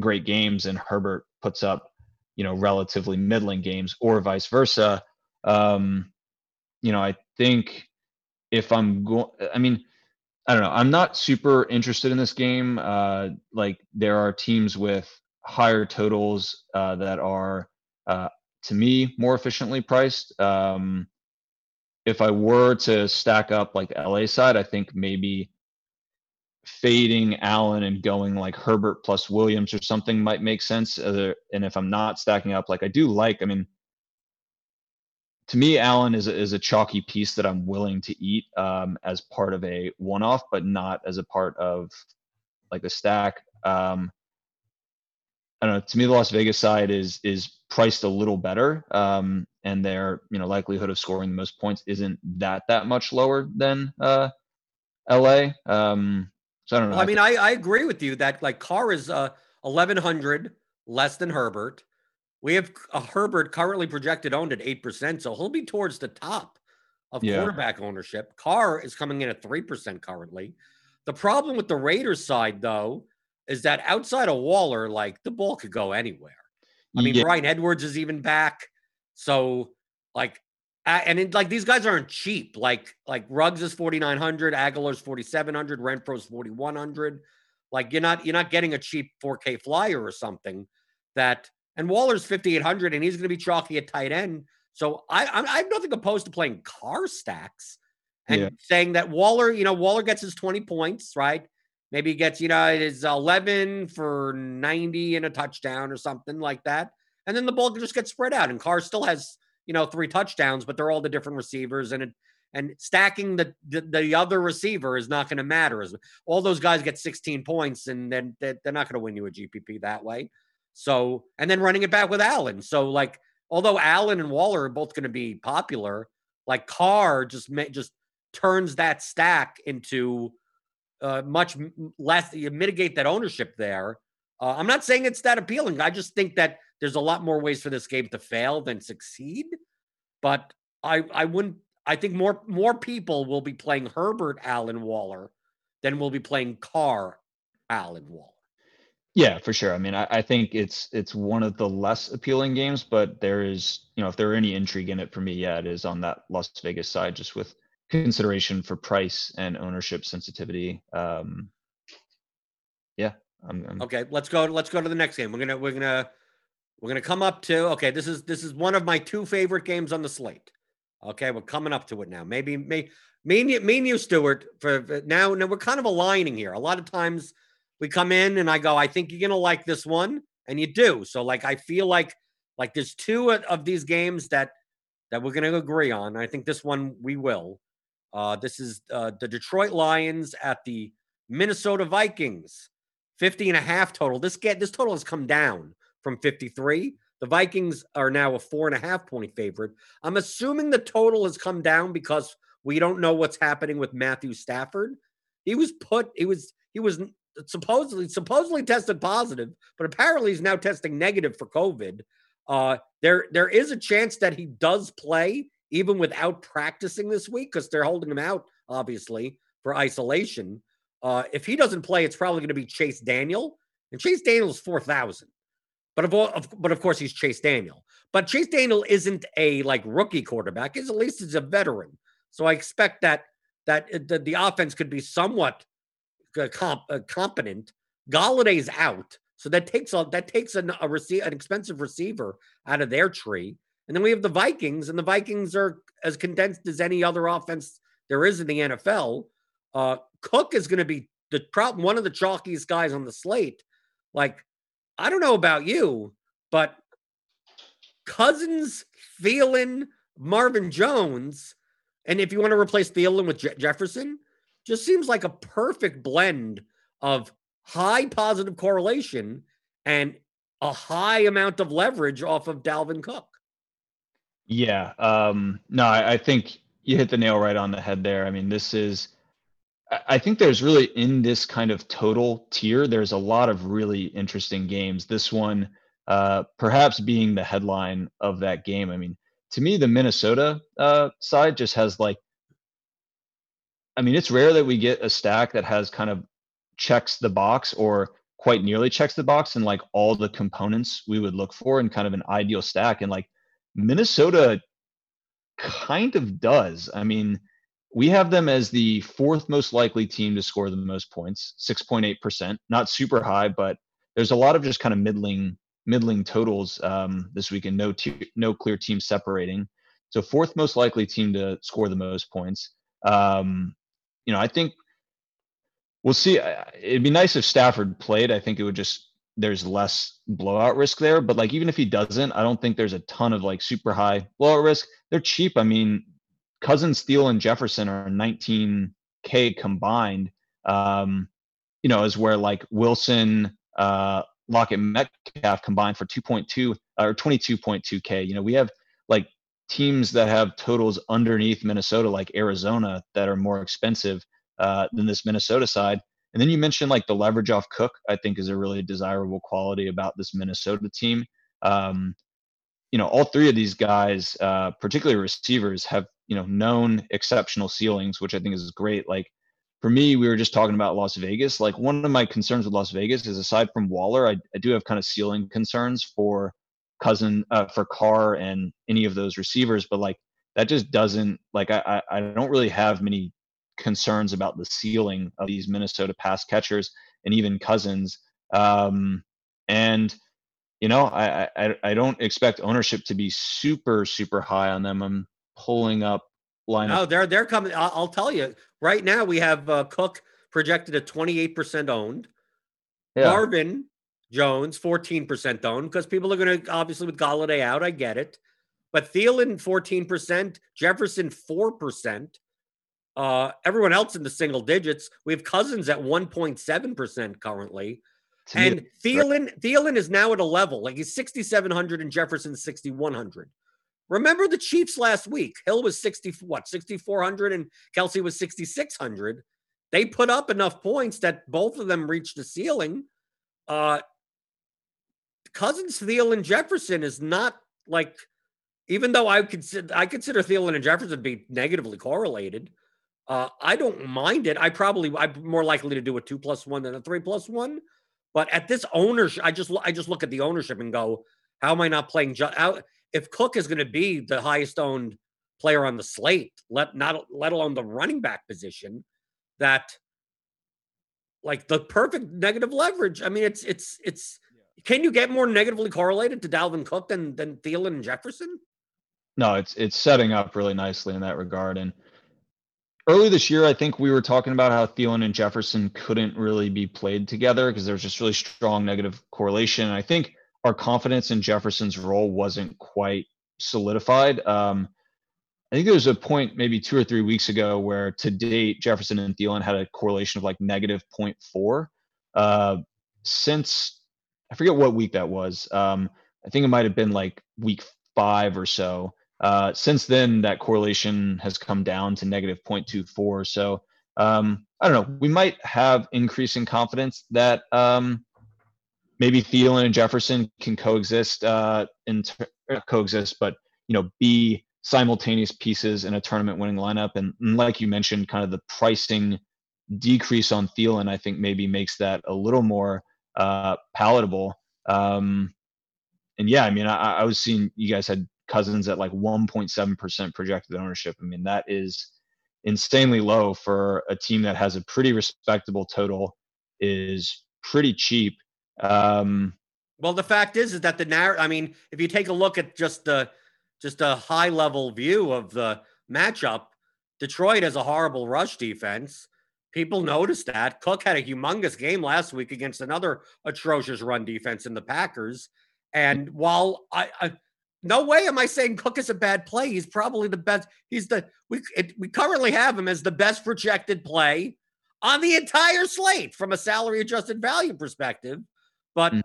great games and Herbert puts up you know relatively middling games or vice versa um you know i think if i'm going i mean i don't know i'm not super interested in this game uh like there are teams with higher totals uh that are uh to me more efficiently priced um if i were to stack up like la side i think maybe fading Allen and going like Herbert plus Williams or something might make sense. And if I'm not stacking up, like I do like, I mean, to me, Allen is a, is a chalky piece that I'm willing to eat um, as part of a one-off, but not as a part of like a stack. Um, I don't know. To me, the Las Vegas side is is priced a little better, um, and their you know likelihood of scoring the most points isn't that that much lower than uh, LA. Um, so I don't know. Well, I mean, I, I agree with you that like Carr is uh, 1100 less than Herbert. We have a Herbert currently projected owned at 8%, so he'll be towards the top of yeah. quarterback ownership. Carr is coming in at 3% currently. The problem with the Raiders side, though, is that outside of Waller, like the ball could go anywhere. I mean, yeah. Bryan Edwards is even back. So, like, and it, like these guys aren't cheap. Like, like Ruggs is 4,900, Agholor's 4,700, Renfrow's 4,100. Like, you're not, you're not getting a cheap 4K flyer or something that, and Waller's 5,800 and he's going to be chalky at tight end. So I, I have nothing opposed to playing Carr stacks and yeah. saying that Waller, you know, Waller gets his 20 points, right? Maybe he gets, you know, his 11 for 90 and a touchdown or something like that. And then the ball just gets spread out. And Carr still has, you know, three touchdowns, but they're all the different receivers. And it, and stacking the, the, the other receiver is not going to matter. As all those guys get 16 points, and then they're, they're not going to win you a GPP that way. So, and then running it back with Allen. So, like, although Allen and Waller are both going to be popular, like Carr just just turns that stack into uh, much less. You mitigate that ownership there. Uh, I'm not saying it's that appealing. I just think that there's a lot more ways for this game to fail than succeed. But I I wouldn't. I think more more people will be playing Herbert Allen Waller than will be playing Carr Allen Waller. Yeah, for sure. I mean, I, I, think it's it's one of the less appealing games, but there is, you know, if there are any intrigue in it for me, yeah, it is on that Las Vegas side, just with consideration for price and ownership sensitivity. Um, yeah. I'm, I'm... Okay, let's go. Let's go to the next game. We're gonna we're gonna we're gonna come up to. Okay, this is this is one of my two favorite games on the slate. Okay, we're coming up to it now. Maybe me me and you, me and you, Stuart. For, for now, now we're kind of aligning here. A lot of times we come in and I go, I think you're gonna like this one, and you do. So like I feel like like there's two of these games that that we're gonna agree on. I think this one we will. Uh, this is uh, the Detroit Lions at the Minnesota Vikings, 50 and a half total. This get this total has come down from 53. The Vikings are now a four and a half point favorite. I'm assuming the total has come down because we don't know what's happening with Matthew Stafford. He was put, he was, he was supposedly supposedly tested positive, but apparently he's now testing negative for COVID. Uh, there there is a chance that he does play even without practicing this week because they're holding him out obviously for isolation. Uh, if he doesn't play, it's probably going to be Chase Daniel, and Chase Daniel is four thousand. But of, of but of course he's Chase Daniel. But Chase Daniel isn't a like rookie quarterback. He's at least he's a veteran. So I expect that that uh, the, the offense could be somewhat comp, uh, competent. Golladay's out, so that takes a that takes an, a receive an expensive receiver out of their tree. And then we have the Vikings, and the Vikings are as condensed as any other offense there is in the NFL. Uh, Cook is going to be the problem, one of the chalkiest guys on the slate. Like, I don't know about you, but Cousins, Thielen, Marvin Jones, and if you want to replace Thielen with Je- Jefferson, just seems like a perfect blend of high positive correlation and a high amount of leverage off of Dalvin Cook. Yeah. Um, no, I, I think you hit the nail right on the head there. I mean, this is, I think there's really in this kind of total tier, there's a lot of really interesting games. This one, uh, perhaps being the headline of that game. I mean, to me, the Minnesota uh, side just has like I mean, it's rare that we get a stack that has kind of checks the box or quite nearly checks the box and like all the components we would look for in kind of an ideal stack. And like Minnesota kind of does. I mean, we have them as the fourth most likely team to score the most points, 6.8%. Not super high, but there's a lot of just kind of middling middling totals um, this weekend. No t- no clear team separating. So fourth most likely team to score the most points. Um, you know, I think we'll see. It'd be nice if Stafford played. I think it would just there's less blowout risk there. But like even if he doesn't, I don't think there's a ton of like super high blowout risk. They're cheap. I mean, Cousins, Steele, and Jefferson are 19k combined. Um, you know, is where like Wilson, uh, Lockett, Metcalf combined for 2.2 or 22.2K. You know, we have like teams that have totals underneath Minnesota, like Arizona, that are more expensive uh, than this Minnesota side. And then you mentioned like the leverage off Cook, I think is a really desirable quality about this Minnesota team. Um, you know, all three of these guys, uh, particularly receivers, have you know known exceptional ceilings, which I think is great. Like for me, we were just talking about Las Vegas. Like one of my concerns with Las Vegas is aside from Waller, I, I do have kind of ceiling concerns for cousin uh, for Carr and any of those receivers, but like that just doesn't like I I don't really have many concerns about the ceiling of these Minnesota pass catchers and even Cousins. Um, and you know, I, I I don't expect ownership to be super super high on them. I'm pulling up lineup. No, they're they're coming. I'll, I'll tell you right now. We have uh, Cook projected at 28 percent owned. Yeah. Marvin Jones 14 percent owned because people are going to obviously with Golladay out. I get it, but Thielen 14 percent, Jefferson four percent. Uh, everyone else in the single digits. We have Cousins at 1.7 percent currently. And Thielen, Thielen is now at a level like he's 6,700 and Jefferson 6,100. Remember the Chiefs last week? Hill was 60, what, 6,400 and Kelce was 6,600. They put up enough points that both of them reached the ceiling. Uh, Cousins, Thielen, Jefferson is not like, even though I consider I consider Thielen and Jefferson to be negatively correlated. Uh, I don't mind it. I probably I'm more likely to do a two plus one than a three plus one. But at this ownership, I just I just look at the ownership and go, how am I not playing? Ju- how, if Cook is going to be the highest owned player on the slate, let not let alone the running back position, that like the perfect negative leverage. I mean, it's it's it's. Can you get more negatively correlated to Dalvin Cook than than Thielen and Jefferson? No, it's it's setting up really nicely in that regard, and early this year, I think we were talking about how Thielen and Jefferson couldn't really be played together because there was just really strong negative correlation. And I think our confidence in Jefferson's role wasn't quite solidified. Um, I think there was a point maybe two or three weeks ago where to date Jefferson and Thielen had a correlation of like negative 0.4. Uh, since I forget what week that was. Um, I think it might have been like week five or so. Uh, since then, that correlation has come down to negative 0.24. So um, I don't know. We might have increasing confidence that um, maybe Thielen and Jefferson can coexist uh, in ter- uh, coexist, but you know, be simultaneous pieces in a tournament winning lineup. And, and, like you mentioned, kind of the pricing decrease on Thielen, I think maybe makes that a little more uh, palatable. Um, and yeah, I mean, I, I was seeing you guys had Cousins at like 1.7% projected ownership. I mean, that is insanely low for a team that has a pretty respectable total, is pretty cheap. Um, well, the fact is, is that the narrative. I mean, if you take a look at just the just a high level view of the matchup, Detroit has a horrible rush defense. People noticed that. Cook had a humongous game last week against another atrocious run defense in the Packers. And while I, I no way am I saying Cook is a bad play. He's probably the best. He's the we it, we currently have him as the best projected play on the entire slate from a salary adjusted value perspective. But mm.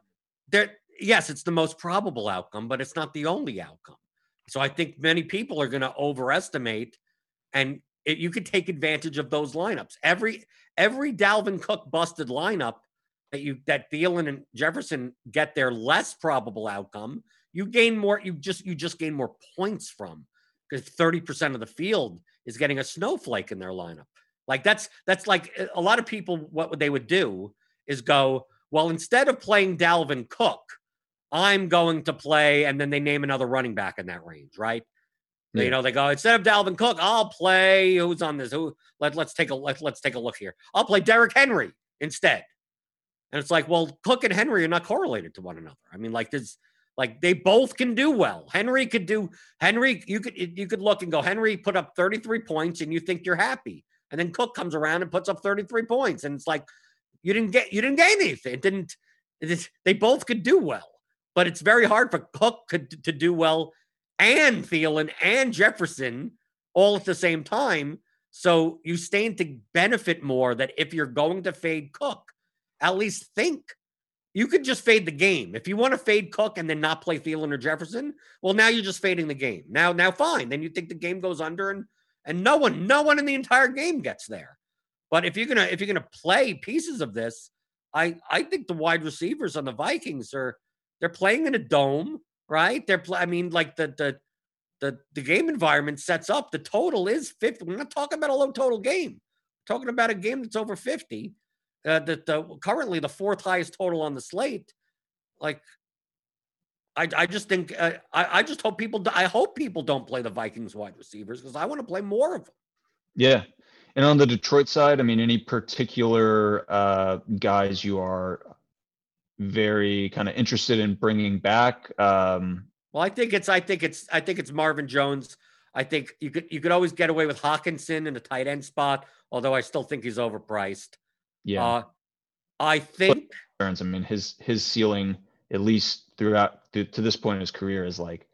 there, yes, it's the most probable outcome, but it's not the only outcome. So I think many people are going to overestimate, and it, you could take advantage of those lineups. Every every Dalvin Cook busted lineup that you that Thielen and Jefferson get their less probable outcome you gain more you just you just gain more points from because 30% of the field is getting a snowflake in their lineup like that's that's like a lot of people what they would do is go well instead of playing dalvin cook i'm going to play and then they name another running back in that range right yeah. you know they go instead of dalvin cook i'll play who's on this who let, let's take a let, let's take a look here i'll play Derrick henry instead and it's like well cook and henry are not correlated to one another i mean like this, like they both can do well. Henry could do Henry. You could you could look and go. Henry put up 33 points, and you think you're happy. And then Cook comes around and puts up 33 points, and it's like you didn't get you didn't gain anything. It didn't. It, they both could do well, but it's very hard for Cook could, to do well and Thielen and Jefferson all at the same time. So you stand to benefit more that if you're going to fade Cook, at least think you could just fade the game. If you want to fade Cook and then not play Thielen or Jefferson, well, now you're just fading the game. Now, now fine. Then you think the game goes under and and no one, no one in the entire game gets there. But if you're gonna if you're gonna play pieces of this, I I think the wide receivers on the Vikings are they're playing in a dome, right? They're I mean, like the the the the game environment sets up. The total is 50. We're not talking about a low total game. We're talking about a game that's over 50. Uh, the, the currently the fourth highest total on the slate. Like, I I just think uh, I I just hope people I hope people don't play the Vikings wide receivers because I want to play more of them. Yeah, and on the Detroit side, I mean, any particular uh, guys you are very kind of interested in bringing back? Um, well, I think it's I think it's I think it's Marvin Jones. I think you could you could always get away with Hockenson in the tight end spot, although I still think he's overpriced. Yeah. Uh, I think Burns, I mean his his ceiling at least throughout to, to this point in his career is like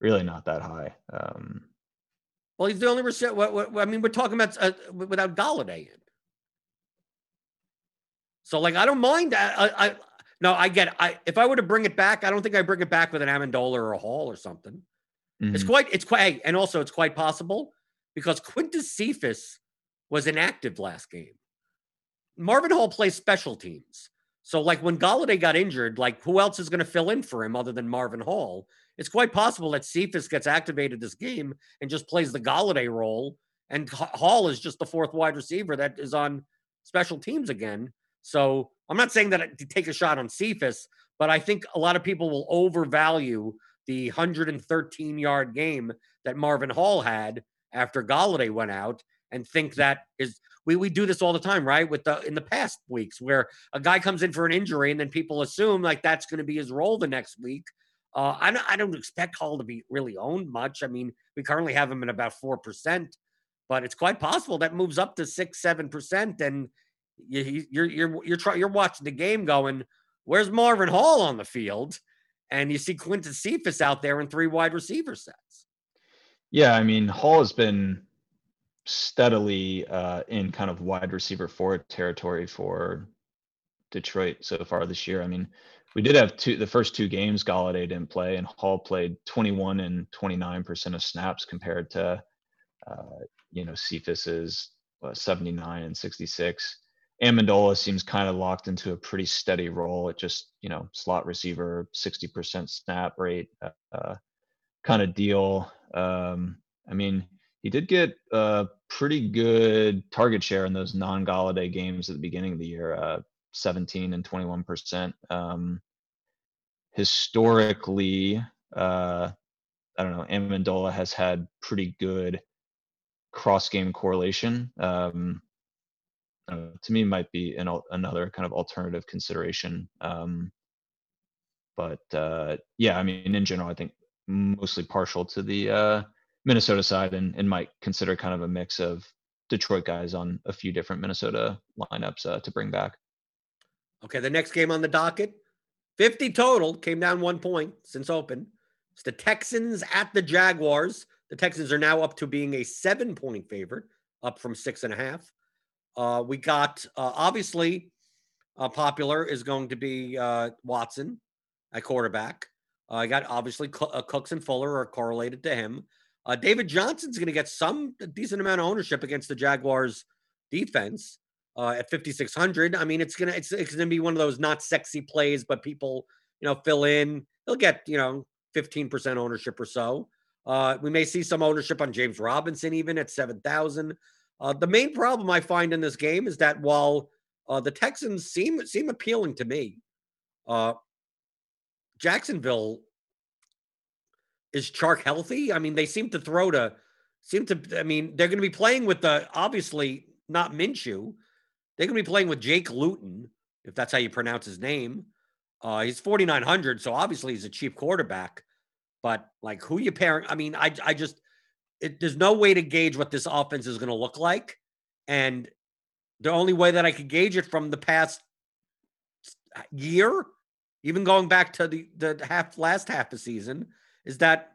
really not that high. Um, well, he's the only receiver. What, what, I mean, we're talking about uh, without Golladay in. So, like, I don't mind. I, I, no, I get. It. I if I were to bring it back, I don't think I bring it back with an Amendola or a Hall or something. Mm-hmm. It's quite. It's quite. And also, it's quite possible because Quintez Cephus was inactive last game. Marvin Hall plays special teams. So, like when Golladay got injured, like who else is going to fill in for him other than Marvin Hall? It's quite possible that Cephus gets activated this game and just plays the Golladay role, and Hall is just the fourth wide receiver that is on special teams again. So, I'm not saying that to take a shot on Cephus, but I think a lot of people will overvalue the 113 yard game that Marvin Hall had after Golladay went out and think that is we, we do this all the time, right? With the in the past weeks where a guy comes in for an injury and then people assume like that's going to be his role the next week. Uh, I don't I don't expect Hall to be really owned much. I mean, we currently have him at about four percent, but it's quite possible that moves up to six seven percent, and you, you're you're you're trying you're watching the game going, where's Marvin Hall on the field? And you see Quintez Cephus out there in three wide receiver sets. Yeah, I mean Hall has been steadily uh, in kind of wide receiver forward territory for Detroit so far this year. I mean, we did have two the first two games Golladay didn't play, and Hall played 21 and 29 percent of snaps compared to uh, you know Cephus's uh, 79 and 66. Amendola seems kind of locked into a pretty steady role at just you know slot receiver, 60% snap rate uh, kind of deal. Um, I mean, he did get a pretty good target share in those non-Golladay games at the beginning of the year, uh, 17 and 21 percent. Um, historically, uh, I don't know, Amendola has had pretty good cross-game correlation. Um, uh, to me, might be an, another kind of alternative consideration. Um, but uh, yeah, I mean, in general, I think mostly partial to the uh, Minnesota side and, and might consider kind of a mix of Detroit guys on a few different Minnesota lineups uh, to bring back. Okay, the next game on the docket, 50 total, came down one point since open. It's the Texans at the Jaguars. The Texans are now up to being a seven point favorite, up from six and a half. Uh, we got uh, obviously uh, popular is going to be uh, Watson at quarterback. I got obviously uh, Cooks and Fuller are correlated to him. Uh, David Johnson's going to get some decent amount of ownership against the Jaguars defense uh, at 5600. I mean, it's gonna it's, it's gonna be one of those not sexy plays, but people you know fill in. He'll get you know 15% ownership or so. Uh, we may see some ownership on James Robinson even at 7,000. Uh, the main problem I find in this game is that while uh, the Texans seem seem appealing to me, uh, Jacksonville is Chark healthy? I mean, they seem to throw to seem to. I mean, they're going to be playing with the obviously not Minshew. They're going to be playing with Jake Luton, if that's how you pronounce his name. Uh, he's 4,900, so obviously he's a cheap quarterback. But like, who you pairing? I mean, I I just it, there's no way to gauge what this offense is going to look like, and the only way that I could gauge it from the past uh, year, even going back to the the half last half of the season, is that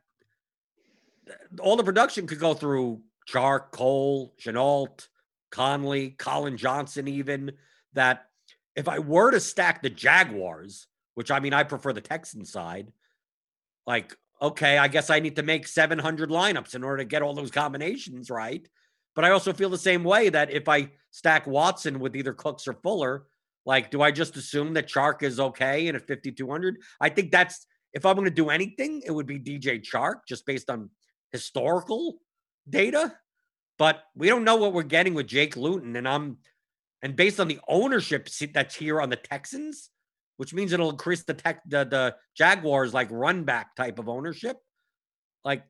uh, all the production could go through Chark, Cole, Shenault, Conley, Collin Johnson, even that if I were to stack the Jaguars, which I mean, I prefer the Texan side, like, okay, I guess I need to make 700 lineups in order to get all those combinations right. But I also feel the same way that if I stack Watson with either Cooks or Fuller, like, do I just assume that Chark is okay and at 5,200? I think that's, if I'm going to do anything, it would be DJ Chark just based on historical data. But we don't know what we're getting with Jake Luton. And I'm, and based on the ownership that's here on the Texans, which means it'll increase the tech the, the Jaguars like run back type of ownership. Like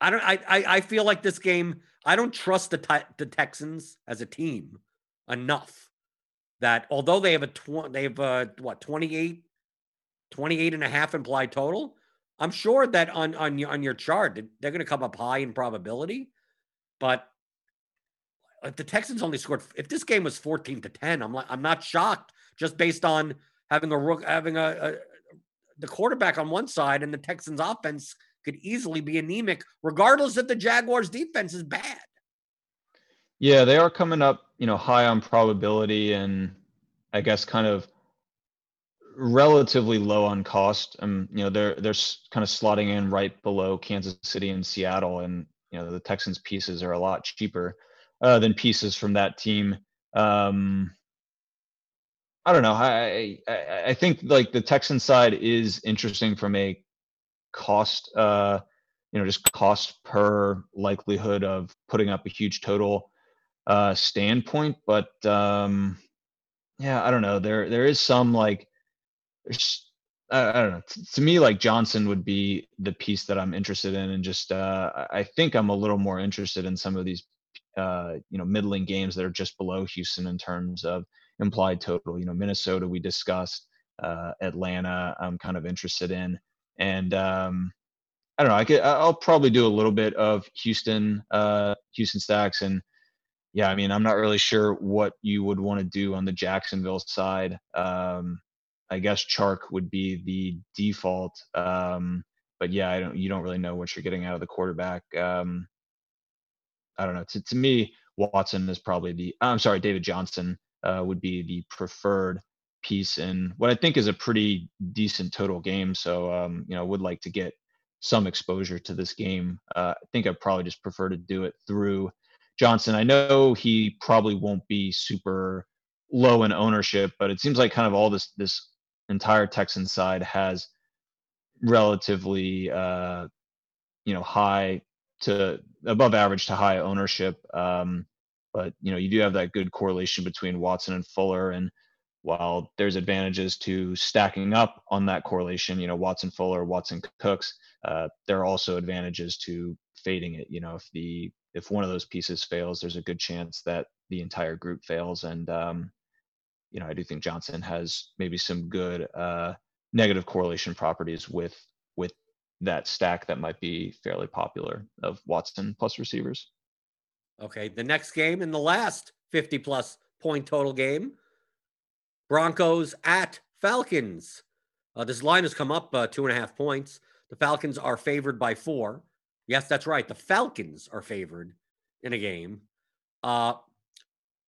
I don't I I, feel like this game I don't trust the the Texans as a team enough that although they have a tw- they have a what 28 28 and a half implied total I'm sure that on on your on your chart they're going to come up high in probability but if the Texans only scored if this game was 14 to 10 I'm like I'm not shocked just based on having a rook, having a, a the quarterback on one side and the Texans offense could easily be anemic, regardless if the Jaguars defense is bad. Yeah, they are coming up, you know, high on probability and I guess kind of relatively low on cost. And you know, they're they're kind of slotting in right below Kansas City and Seattle, and you know, the Texans pieces are a lot cheaper uh, than pieces from that team. Um, I don't know. I, I I think like the Texan side is interesting from a cost, uh, you know, just cost per likelihood of putting up a huge total uh, standpoint. But um, yeah, I don't know. There there is some like there's I, don't know. T- to me, like Johnson would be the piece that I'm interested in, and just uh, I think I'm a little more interested in some of these uh, you know middling games that are just below Houston in terms of implied total. You know, Minnesota we discussed, uh, Atlanta I'm kind of interested in, and um, I don't know. I could I'll probably do a little bit of Houston uh, Houston stacks, and yeah, I mean I'm not really sure what you would want to do on the Jacksonville side. Um, I guess Chark would be the default. Um, but yeah, I don't. You don't really know what you're getting out of the quarterback. Um, I don't know. To to me, Watson is probably the. I'm sorry, David Johnson uh, would be the preferred piece in what I think is a pretty decent total game. So, um, you know, would like to get some exposure to this game. Uh, I think I'd probably just prefer to do it through Johnson. I know he probably won't be super low in ownership, but it seems like kind of all this this entire Texan side has relatively uh, you know high to above average to high ownership. Um, but you know, you do have that good correlation between Watson and Fuller. And while there's advantages to stacking up on that correlation, you know, Watson Fuller, Watson Cooks, uh, there are also advantages to fading it. You know, if the if one of those pieces fails, there's a good chance that the entire group fails. And um, you know, I do think Johnson has maybe some good uh, negative correlation properties with with that stack that might be fairly popular of Watson plus receivers. Okay. The next game in the last 50 plus point total game Broncos at Falcons. Uh, this line has come up uh, two and a half points. The Falcons are favored by four. Yes, that's right. The Falcons are favored in a game. Uh,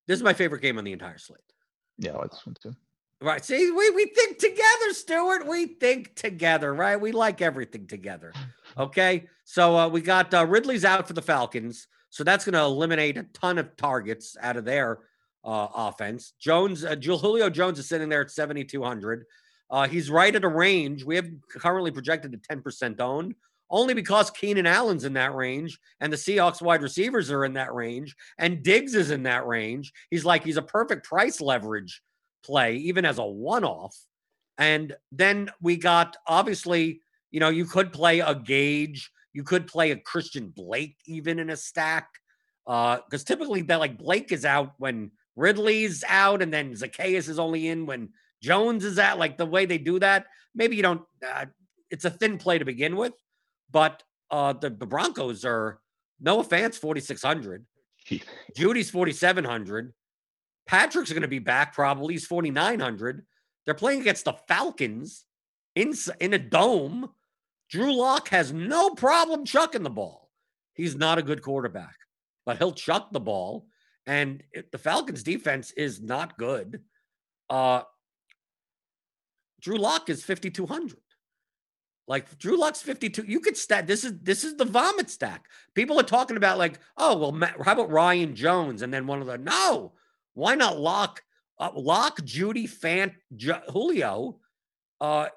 this is my favorite game on the entire slate. Yeah, I like this one too. Right. See, we, we think together, Stuart. We think together, right? We like everything together. Okay. So uh, we got uh, Ridley's out for the Falcons. So that's going to eliminate a ton of targets out of their uh, offense. Jones, uh, Julio Jones is sitting there at 7,200. Uh, he's right at a range. We have currently projected to 10% owned only because Keenan Allen's in that range and the Seahawks wide receivers are in that range and Diggs is in that range. He's like, he's a perfect price leverage play, even as a one off. And then we got obviously, you know, you could play a Gage you could play a Christian Blake even in a stack. Uh, because typically that like Blake is out when Ridley's out, and then Zaccheaus is only in when Jones is out. Like the way they do that, maybe you don't. Uh, it's a thin play to begin with, but uh, the, the Broncos are no offense, forty six hundred. Jeudy's forty seven hundred. Patrick's going to be back probably. He's forty nine hundred. They're playing against the Falcons in in a dome. Drew Lock has no problem chucking the ball. He's not a good quarterback, but he'll chuck the ball. And the Falcons' defense is not good. Uh, Drew Lock is 5,200. Like Drew Lock's 52. You could stack. This is this is the vomit stack. People are talking about like, oh well, how about Ryan Jones and then one of the no. Why not Lock, uh, Lock, Jeudy, Fant, Julio? Uh,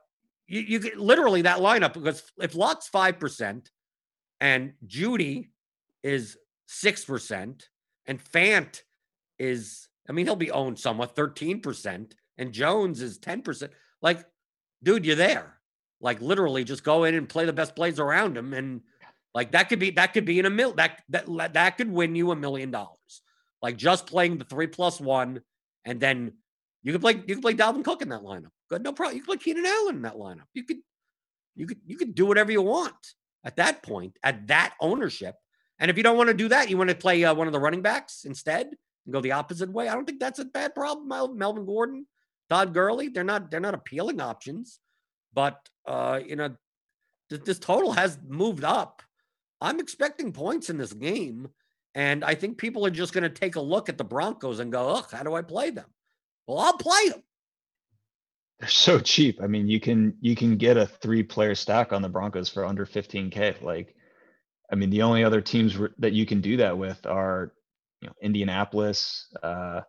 you, you get literally that lineup because if Lock's five percent and Jeudy is six percent and Fant is, I mean, he'll be owned somewhat thirteen percent and Jones is ten percent. Like, dude, you're there. Like literally, just go in and play the best plays around him, and like that could be that could be in a mil that that that could win you a million dollars. Like just playing the three plus one, and then you could play you could play Dalvin Cook in that lineup. Good, no problem. You could play Keenan Allen in that lineup. You could you could you could do whatever you want at that point at that ownership. And if you don't want to do that, you want to play uh, one of the running backs instead and go the opposite way. I don't think that's a bad problem. Melvin Gordon, Todd Gurley, they're not they're not appealing options. But uh, you know, th- this total has moved up. I'm expecting points in this game, and I think people are just going to take a look at the Broncos and go, "Ugh, how do I play them?" Well, I'll play them. They're so cheap. I mean, you can you can get a three player stack on the Broncos for under 15k. Like, I mean, the only other teams that you can do that with are, you know, Indianapolis. Uh,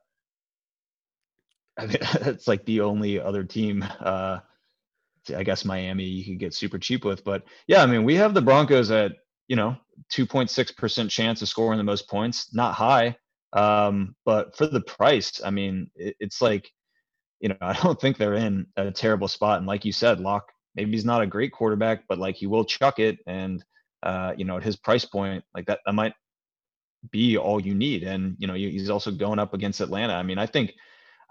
I mean, it's like the only other team. Uh, I guess Miami you could get super cheap with. But yeah, I mean, we have the Broncos at, you know, 2.6% chance of scoring the most points. Not high. Um, but for the price, I mean, it, it's like, you know, I don't think they're in a terrible spot. And like you said, Lock, maybe he's not a great quarterback, but like he will chuck it. And, uh, you know, at his price point, like that, that might be all you need. And, you know, he's also going up against Atlanta. I mean, I think,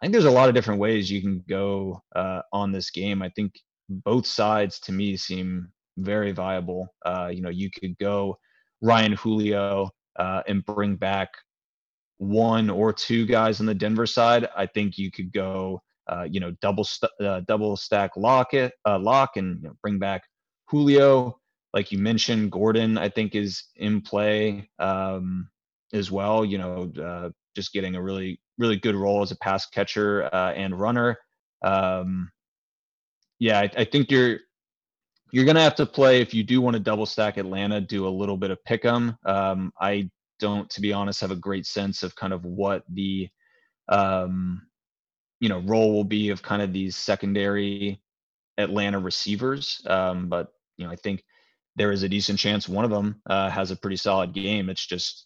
I think there's a lot of different ways you can go uh, on this game. I think both sides to me seem very viable. Uh, you know, you could go Ryan Julio uh, and bring back one or two guys on the Denver side. I think you could go, uh, you know, double st- uh, double stack lock it, uh, lock and you know, bring back Julio. Like you mentioned, Gordon I think is in play um, as well. You know, uh, just getting a really really good role as a pass catcher and runner. Um, yeah, I, I think you're you're gonna have to play if you do want to double stack Atlanta. Do a little bit of pick 'em. Um, I don't, to be honest, have a great sense of kind of what the um, you know role will be of kind of these secondary Atlanta receivers. Um, but you know, I think there is a decent chance one of them uh, has a pretty solid game. It's just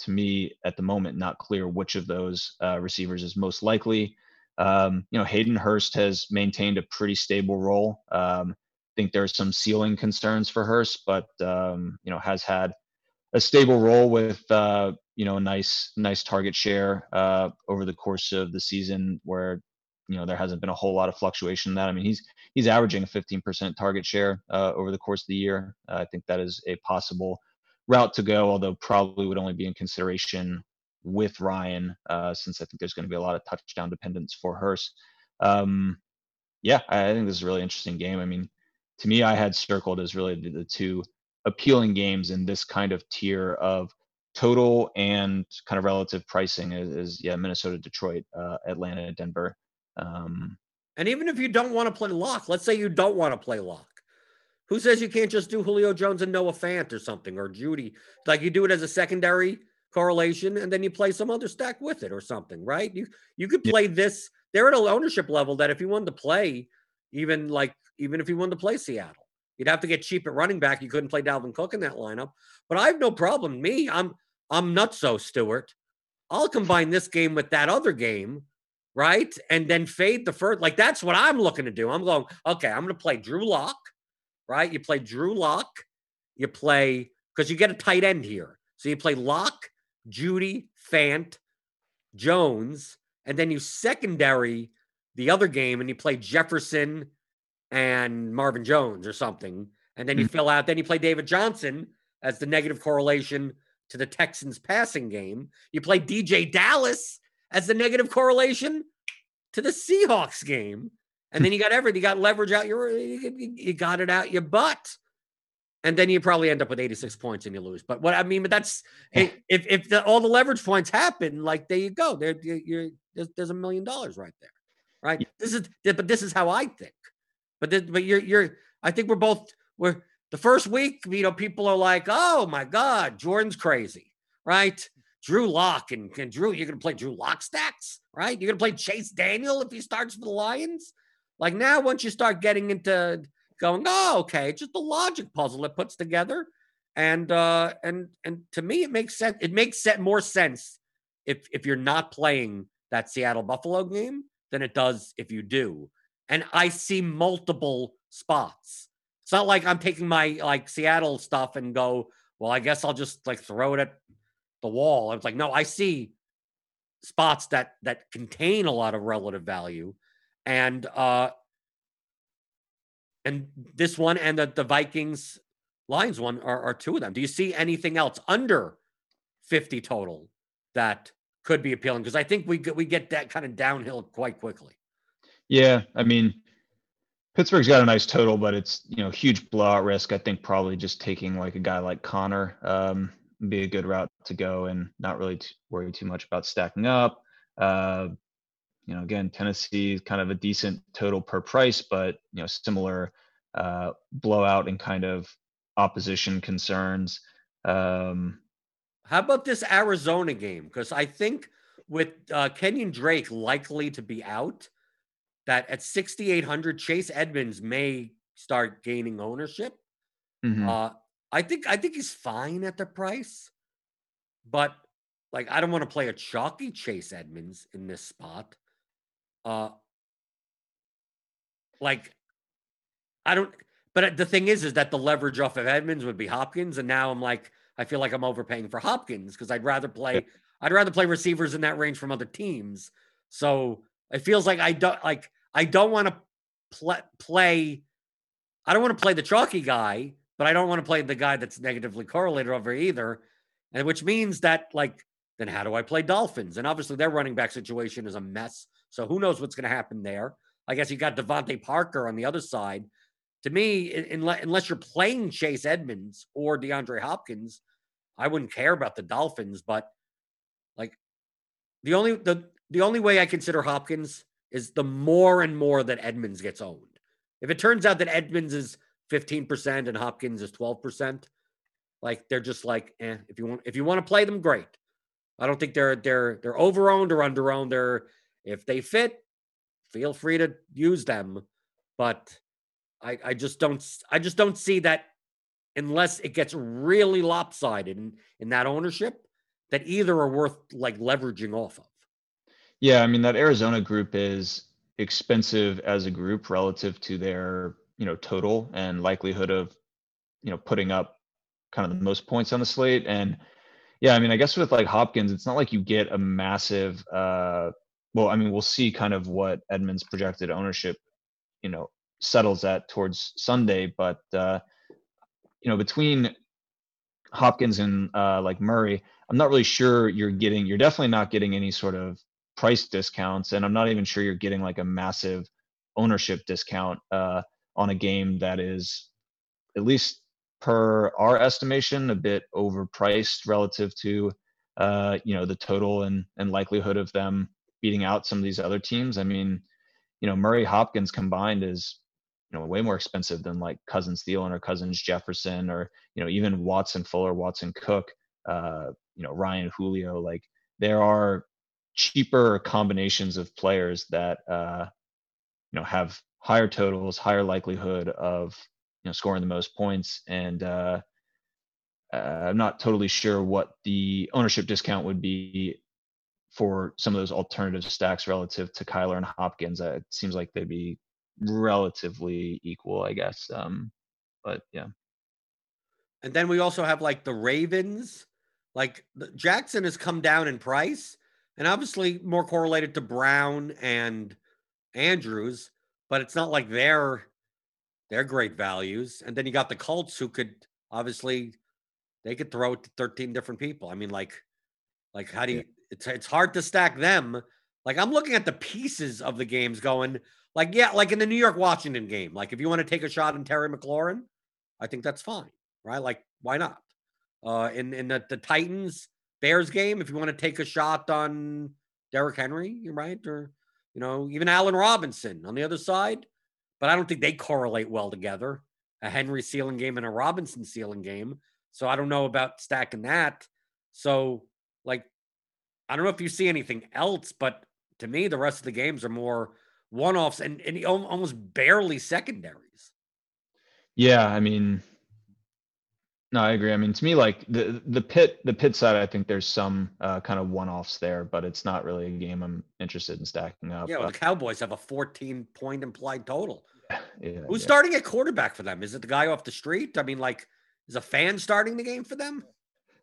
to me at the moment not clear which of those uh, receivers is most likely. Um, you know, Hayden Hurst has maintained a pretty stable role. Um, I think there's some ceiling concerns for Hurst, but um, you know, has had a stable role with uh, you know a nice nice target share uh, over the course of the season, where you know there hasn't been a whole lot of fluctuation in that. I mean, he's he's averaging a 15% target share uh, over the course of the year. I think that is a possible route to go, although probably would only be in consideration with Ryan, uh, since I think there's going to be a lot of touchdown dependence for Hurst. Um, yeah, I think this is a really interesting game. I mean, to me, I had circled as really the, the two appealing games in this kind of tier of total and kind of relative pricing is, is yeah, Minnesota, Detroit, uh, Atlanta, Denver. Um, and even if you don't want to play lock, let's say you don't want to play lock. Who says you can't just do Julio Jones and Noah Fant or something or Jeudy? Like you do it as a secondary correlation, and then you play some other stack with it or something, right? You you could play yeah. this. They're at an ownership level that if you wanted to play, even like even if you wanted to play Seattle, you'd have to get cheap at running back. You couldn't play Dalvin Cook in that lineup. But I have no problem. Me, I'm I'm nutso Stuart. I'll combine this game with that other game, right? And then fade the first. Like that's what I'm looking to do. I'm going, okay, I'm gonna play Drew Lock, right? You play Drew Lock, you play because you get a tight end here. So you play Lock, Jeudy, Fant, Jones, and then you secondary the other game and you play Jefferson and Marvin Jones or something. And then you mm-hmm. fill out, then you play David Johnson as the negative correlation to the Texans passing game. You play DeeJay Dallas as the negative correlation to the Seahawks game. And then you got everything. You got leverage out your, you got it out your butt and then you probably end up with 86 points and you lose. But what I mean, but that's if if the, all the leverage points happen, like there you go, there you're, there's, there's a million dollars right there. right? Yeah. This is but this is how I think. But this, but you're you're I think we're both we're the first week, you know, people are like, oh my God, Jordan's crazy, right? Drew Lock and, and Drew, you're gonna play Drew Lock stacks, right? You're gonna play Chase Daniel if he starts for the Lions. Like now, once you start getting into going, oh, okay, it's just a logic puzzle it puts together. And uh and and to me, it makes sense. It makes set more sense if if you're not playing that Seattle Buffalo game than it does if you do. And I see multiple spots. It's not like I'm taking my like Seattle stuff and go, well, I guess I'll just like throw it at the wall. I was like, no, I see spots that that contain a lot of relative value. And uh and this one and the, the Vikings Lions one are, are two of them. Do you see anything else under 50 total that could be appealing? Because I think we we get that kind of downhill quite quickly. Yeah, I mean, Pittsburgh's got a nice total, but it's you know huge blowout risk. I think probably just taking like a guy like Conner um, be a good route to go, and not really t- worry too much about stacking up. Uh, you know, again, Tennessee is kind of a decent total per price, but you know, similar uh, blowout and kind of opposition concerns. Um, How about this Arizona game? Because I think with uh, Kenyon Drake likely to be out, that at 6,800, Chase Edmonds may start gaining ownership. Mm-hmm. Uh, I think I think he's fine at the price, but like I don't want to play a chalky Chase Edmonds in this spot. Uh, like I don't. But the thing is, is that the leverage off of Edmonds would be Hopkins, and now I'm like, I feel like I'm overpaying for Hopkins because I'd rather play, I'd rather play receivers in that range from other teams. So it feels like I don't like I don't want to play play. I don't want to play the chalky guy, but I don't want to play the guy that's negatively correlated over either. And which means that like then how do I play Dolphins? And obviously their running back situation is a mess. So who knows what's going to happen there? I guess you got DeVante Parker on the other side. To me, unless you're playing Chase Edmonds or DeAndre Hopkins, I wouldn't care about the Dolphins. But like the only the the only way I consider Hopkins is the more and more that Edmonds gets owned. If it turns out that Edmonds is 15% and Hopkins is 12%, like they're just like, eh, if you want if you want to play them, great. I don't think they're they're they're overowned or underowned. They're if they fit, feel free to use them. But I I just don't I just don't see that unless it gets really lopsided in, in that ownership that either are worth like leveraging off of. Yeah, I mean that Arizona group is expensive as a group relative to their, you know, total and likelihood of, you know, putting up kind of the most points on the slate. And yeah, I mean, I guess with like Hopkins, it's not like you get a massive uh well, I mean, we'll see kind of what Edmonds projected ownership, you know, settles at towards Sunday, but uh you know, between Hopkins and uh like Murray, I'm not really sure you're getting you're definitely not getting any sort of price discounts, and I'm not even sure you're getting like a massive ownership discount uh, on a game that is at least per our estimation a bit overpriced relative to uh, you know the total and and likelihood of them beating out some of these other teams. I mean, you know Murray Hopkins combined is you know way more expensive than like Cousins Thielen or Cousins Jefferson or you know even Watson Fuller, Watson Cook, uh, you know Ryan Julio. Like there are cheaper combinations of players that uh, you know have higher totals, higher likelihood of you know scoring the most points, and uh, uh, I'm not totally sure what the ownership discount would be for some of those alternative stacks relative to Kyler and Hopkins. Uh, it seems like they'd be relatively equal, I guess. Um, but yeah. And then we also have like the Ravens. Like Jackson has come down in price, and obviously more correlated to Brown and Andrews, but it's not like they're they're great values. And then you got the Colts who could obviously they could throw it to 13 different people. I mean, like, like how do you it's it's hard to stack them. Like I'm looking at the pieces of the games going, like, yeah, like in the New York Washington game. Like if you want to take a shot in Terry McLaurin, I think that's fine. Right? Like, why not? Uh in in the, the Titans Bears game, if you want to take a shot on Derrick Henry, you're right, or You know, even Allen Robinson on the other side, but I don't think they correlate well together. A Henry ceiling game and a Robinson ceiling game. So I don't know about stacking that. So, like, I don't know if you see anything else, but to me, the rest of the games are more one offs and, and almost barely secondaries. Yeah. I mean, no, I agree. I mean, to me, like the the pit the pit side, I think there's some uh, kind of one offs there, but it's not really a game I'm interested in stacking up. Yeah, well, the Cowboys have a 14 point implied total. Yeah, Who's yeah. starting at quarterback for them? Is it the guy off the street? I mean, like, is a fan starting the game for them?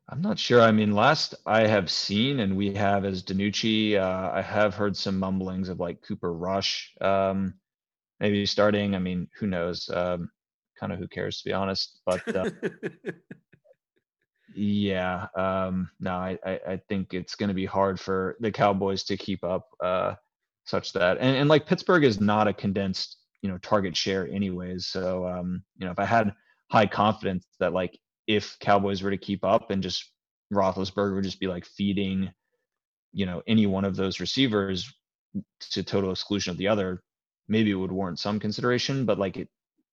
I'm not sure. I mean, last I have seen, and we have as DiNucci, uh, I have heard some mumblings of like Cooper Rush, um, maybe starting. I mean, who knows? Um, kind of who cares to be honest. But uh, yeah, um, no, I, I, I think it's going to be hard for the Cowboys to keep up uh, such that, and, and like Pittsburgh is not a condensed, you know, target share anyways. So um, you know, if I had high confidence that like if Cowboys were to keep up and just Roethlisberger would just be like feeding, you know, any one of those receivers to total exclusion of the other, maybe it would warrant some consideration. But like it,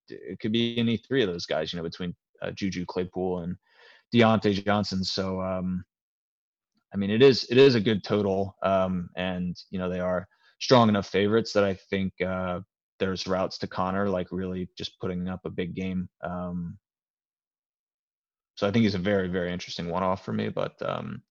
it could be any three of those guys, you know, between uh, Juju Claypool and Diontae Johnson. So, um, I mean, it is it is a good total, um, and you know they are strong enough favorites that I think uh, there's routes to Conner, like really just putting up a big game. Um, so I think he's a very very interesting one off for me, but um,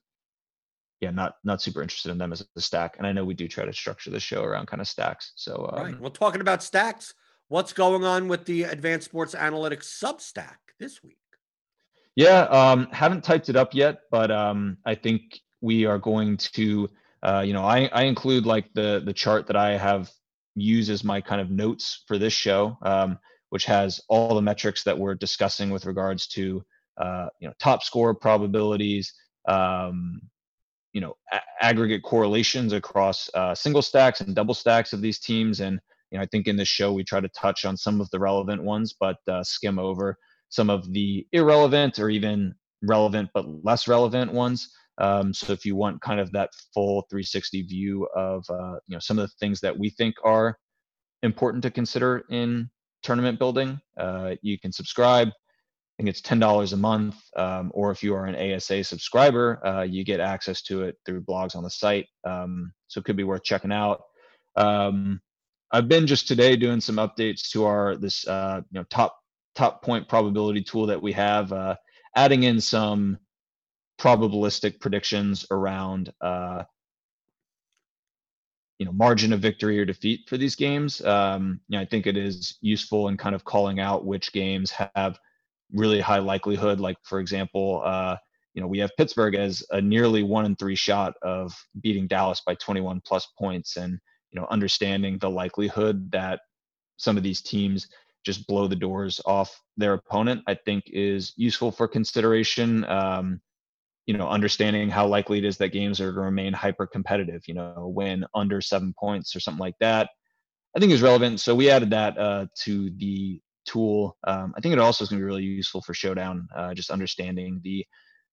yeah, not not super interested in them as a stack. And I know we do try to structure the show around kind of stacks. So um, right, well, talking about stacks, what's going on with the Advanced Sports Analytics Substack this week? Yeah, um, haven't typed it up yet, but um, I think we are going to, uh, you know, I, I include like the the chart that I have used as my kind of notes for this show, um, which has all the metrics that we're discussing with regards to, uh, you know, top score probabilities, um, you know, a- aggregate correlations across uh, single stacks and double stacks of these teams, and you know, I think in this show we try to touch on some of the relevant ones, but uh, skim over some of the irrelevant or even relevant but less relevant ones. Um, so if you want kind of that full 360 view of uh, you know some of the things that we think are important to consider in tournament building, uh, you can subscribe. I think it's ten dollars a month, um, or if you are an ASA subscriber, uh, you get access to it through blogs on the site. Um, so it could be worth checking out. Um, I've been just today doing some updates to our this uh, you know top top point probability tool that we have, uh, adding in some probabilistic predictions around uh, you know margin of victory or defeat for these games. Um, you know, I think it is useful in kind of calling out which games have really high likelihood. Like for example, uh, you know we have Pittsburgh as a nearly one in three shot of beating Dallas by 21 plus points, and you know understanding the likelihood that some of these teams just blow the doors off their opponent, I think is useful for consideration. Um, you know, understanding how likely it is that games are to remain hyper competitive, you know, win under seven points or something like that, I think is relevant. So we added that uh, to the tool. Um, I think it also is going to be really useful for Showdown, uh, just understanding the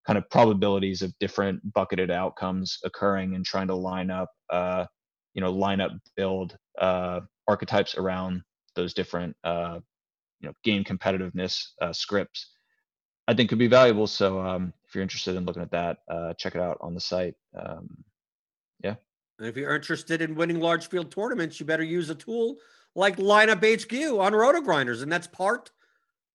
kind of probabilities of different bucketed outcomes occurring and trying to line up, uh, you know, line up build uh, archetypes around those different uh, you know game competitiveness uh, scripts i think could be valuable. So um, if you're interested in looking at that uh, check it out on the site. Um, yeah. And if you're interested in winning large field tournaments you better use a tool like lineup hq on RotoGrinders and that's part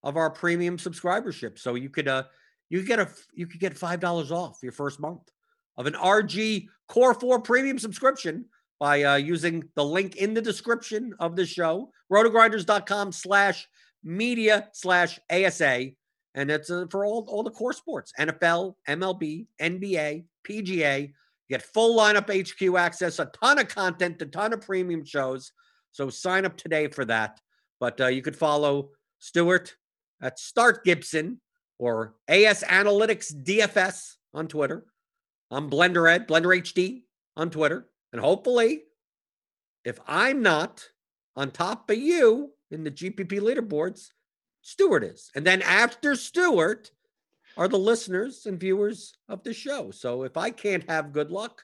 of our premium subscribership. So you could uh you could get a you could get five dollars off your first month of an rg core 4 premium subscription by uh, using the link in the description of the show, rotogrinders.com slash media slash ASA. And it's uh, for all, all the core sports NFL, MLB, NBA, PGA. You get full lineup HQ access, a ton of content, a ton of premium shows. So sign up today for that. But uh, you could follow Stuart at Start Gibson or AS Analytics DFS on Twitter. I'm Blender Ed, Blender HD on Twitter. And hopefully, if I'm not on top of you in the GPP leaderboards, Stuart is. And then after Stuart are the listeners and viewers of the show. So if I can't have good luck,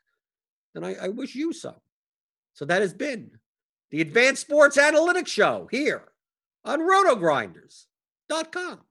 then I, I wish you so. So that has been the Advanced Sports Analytics Show here on rotogrinders.com.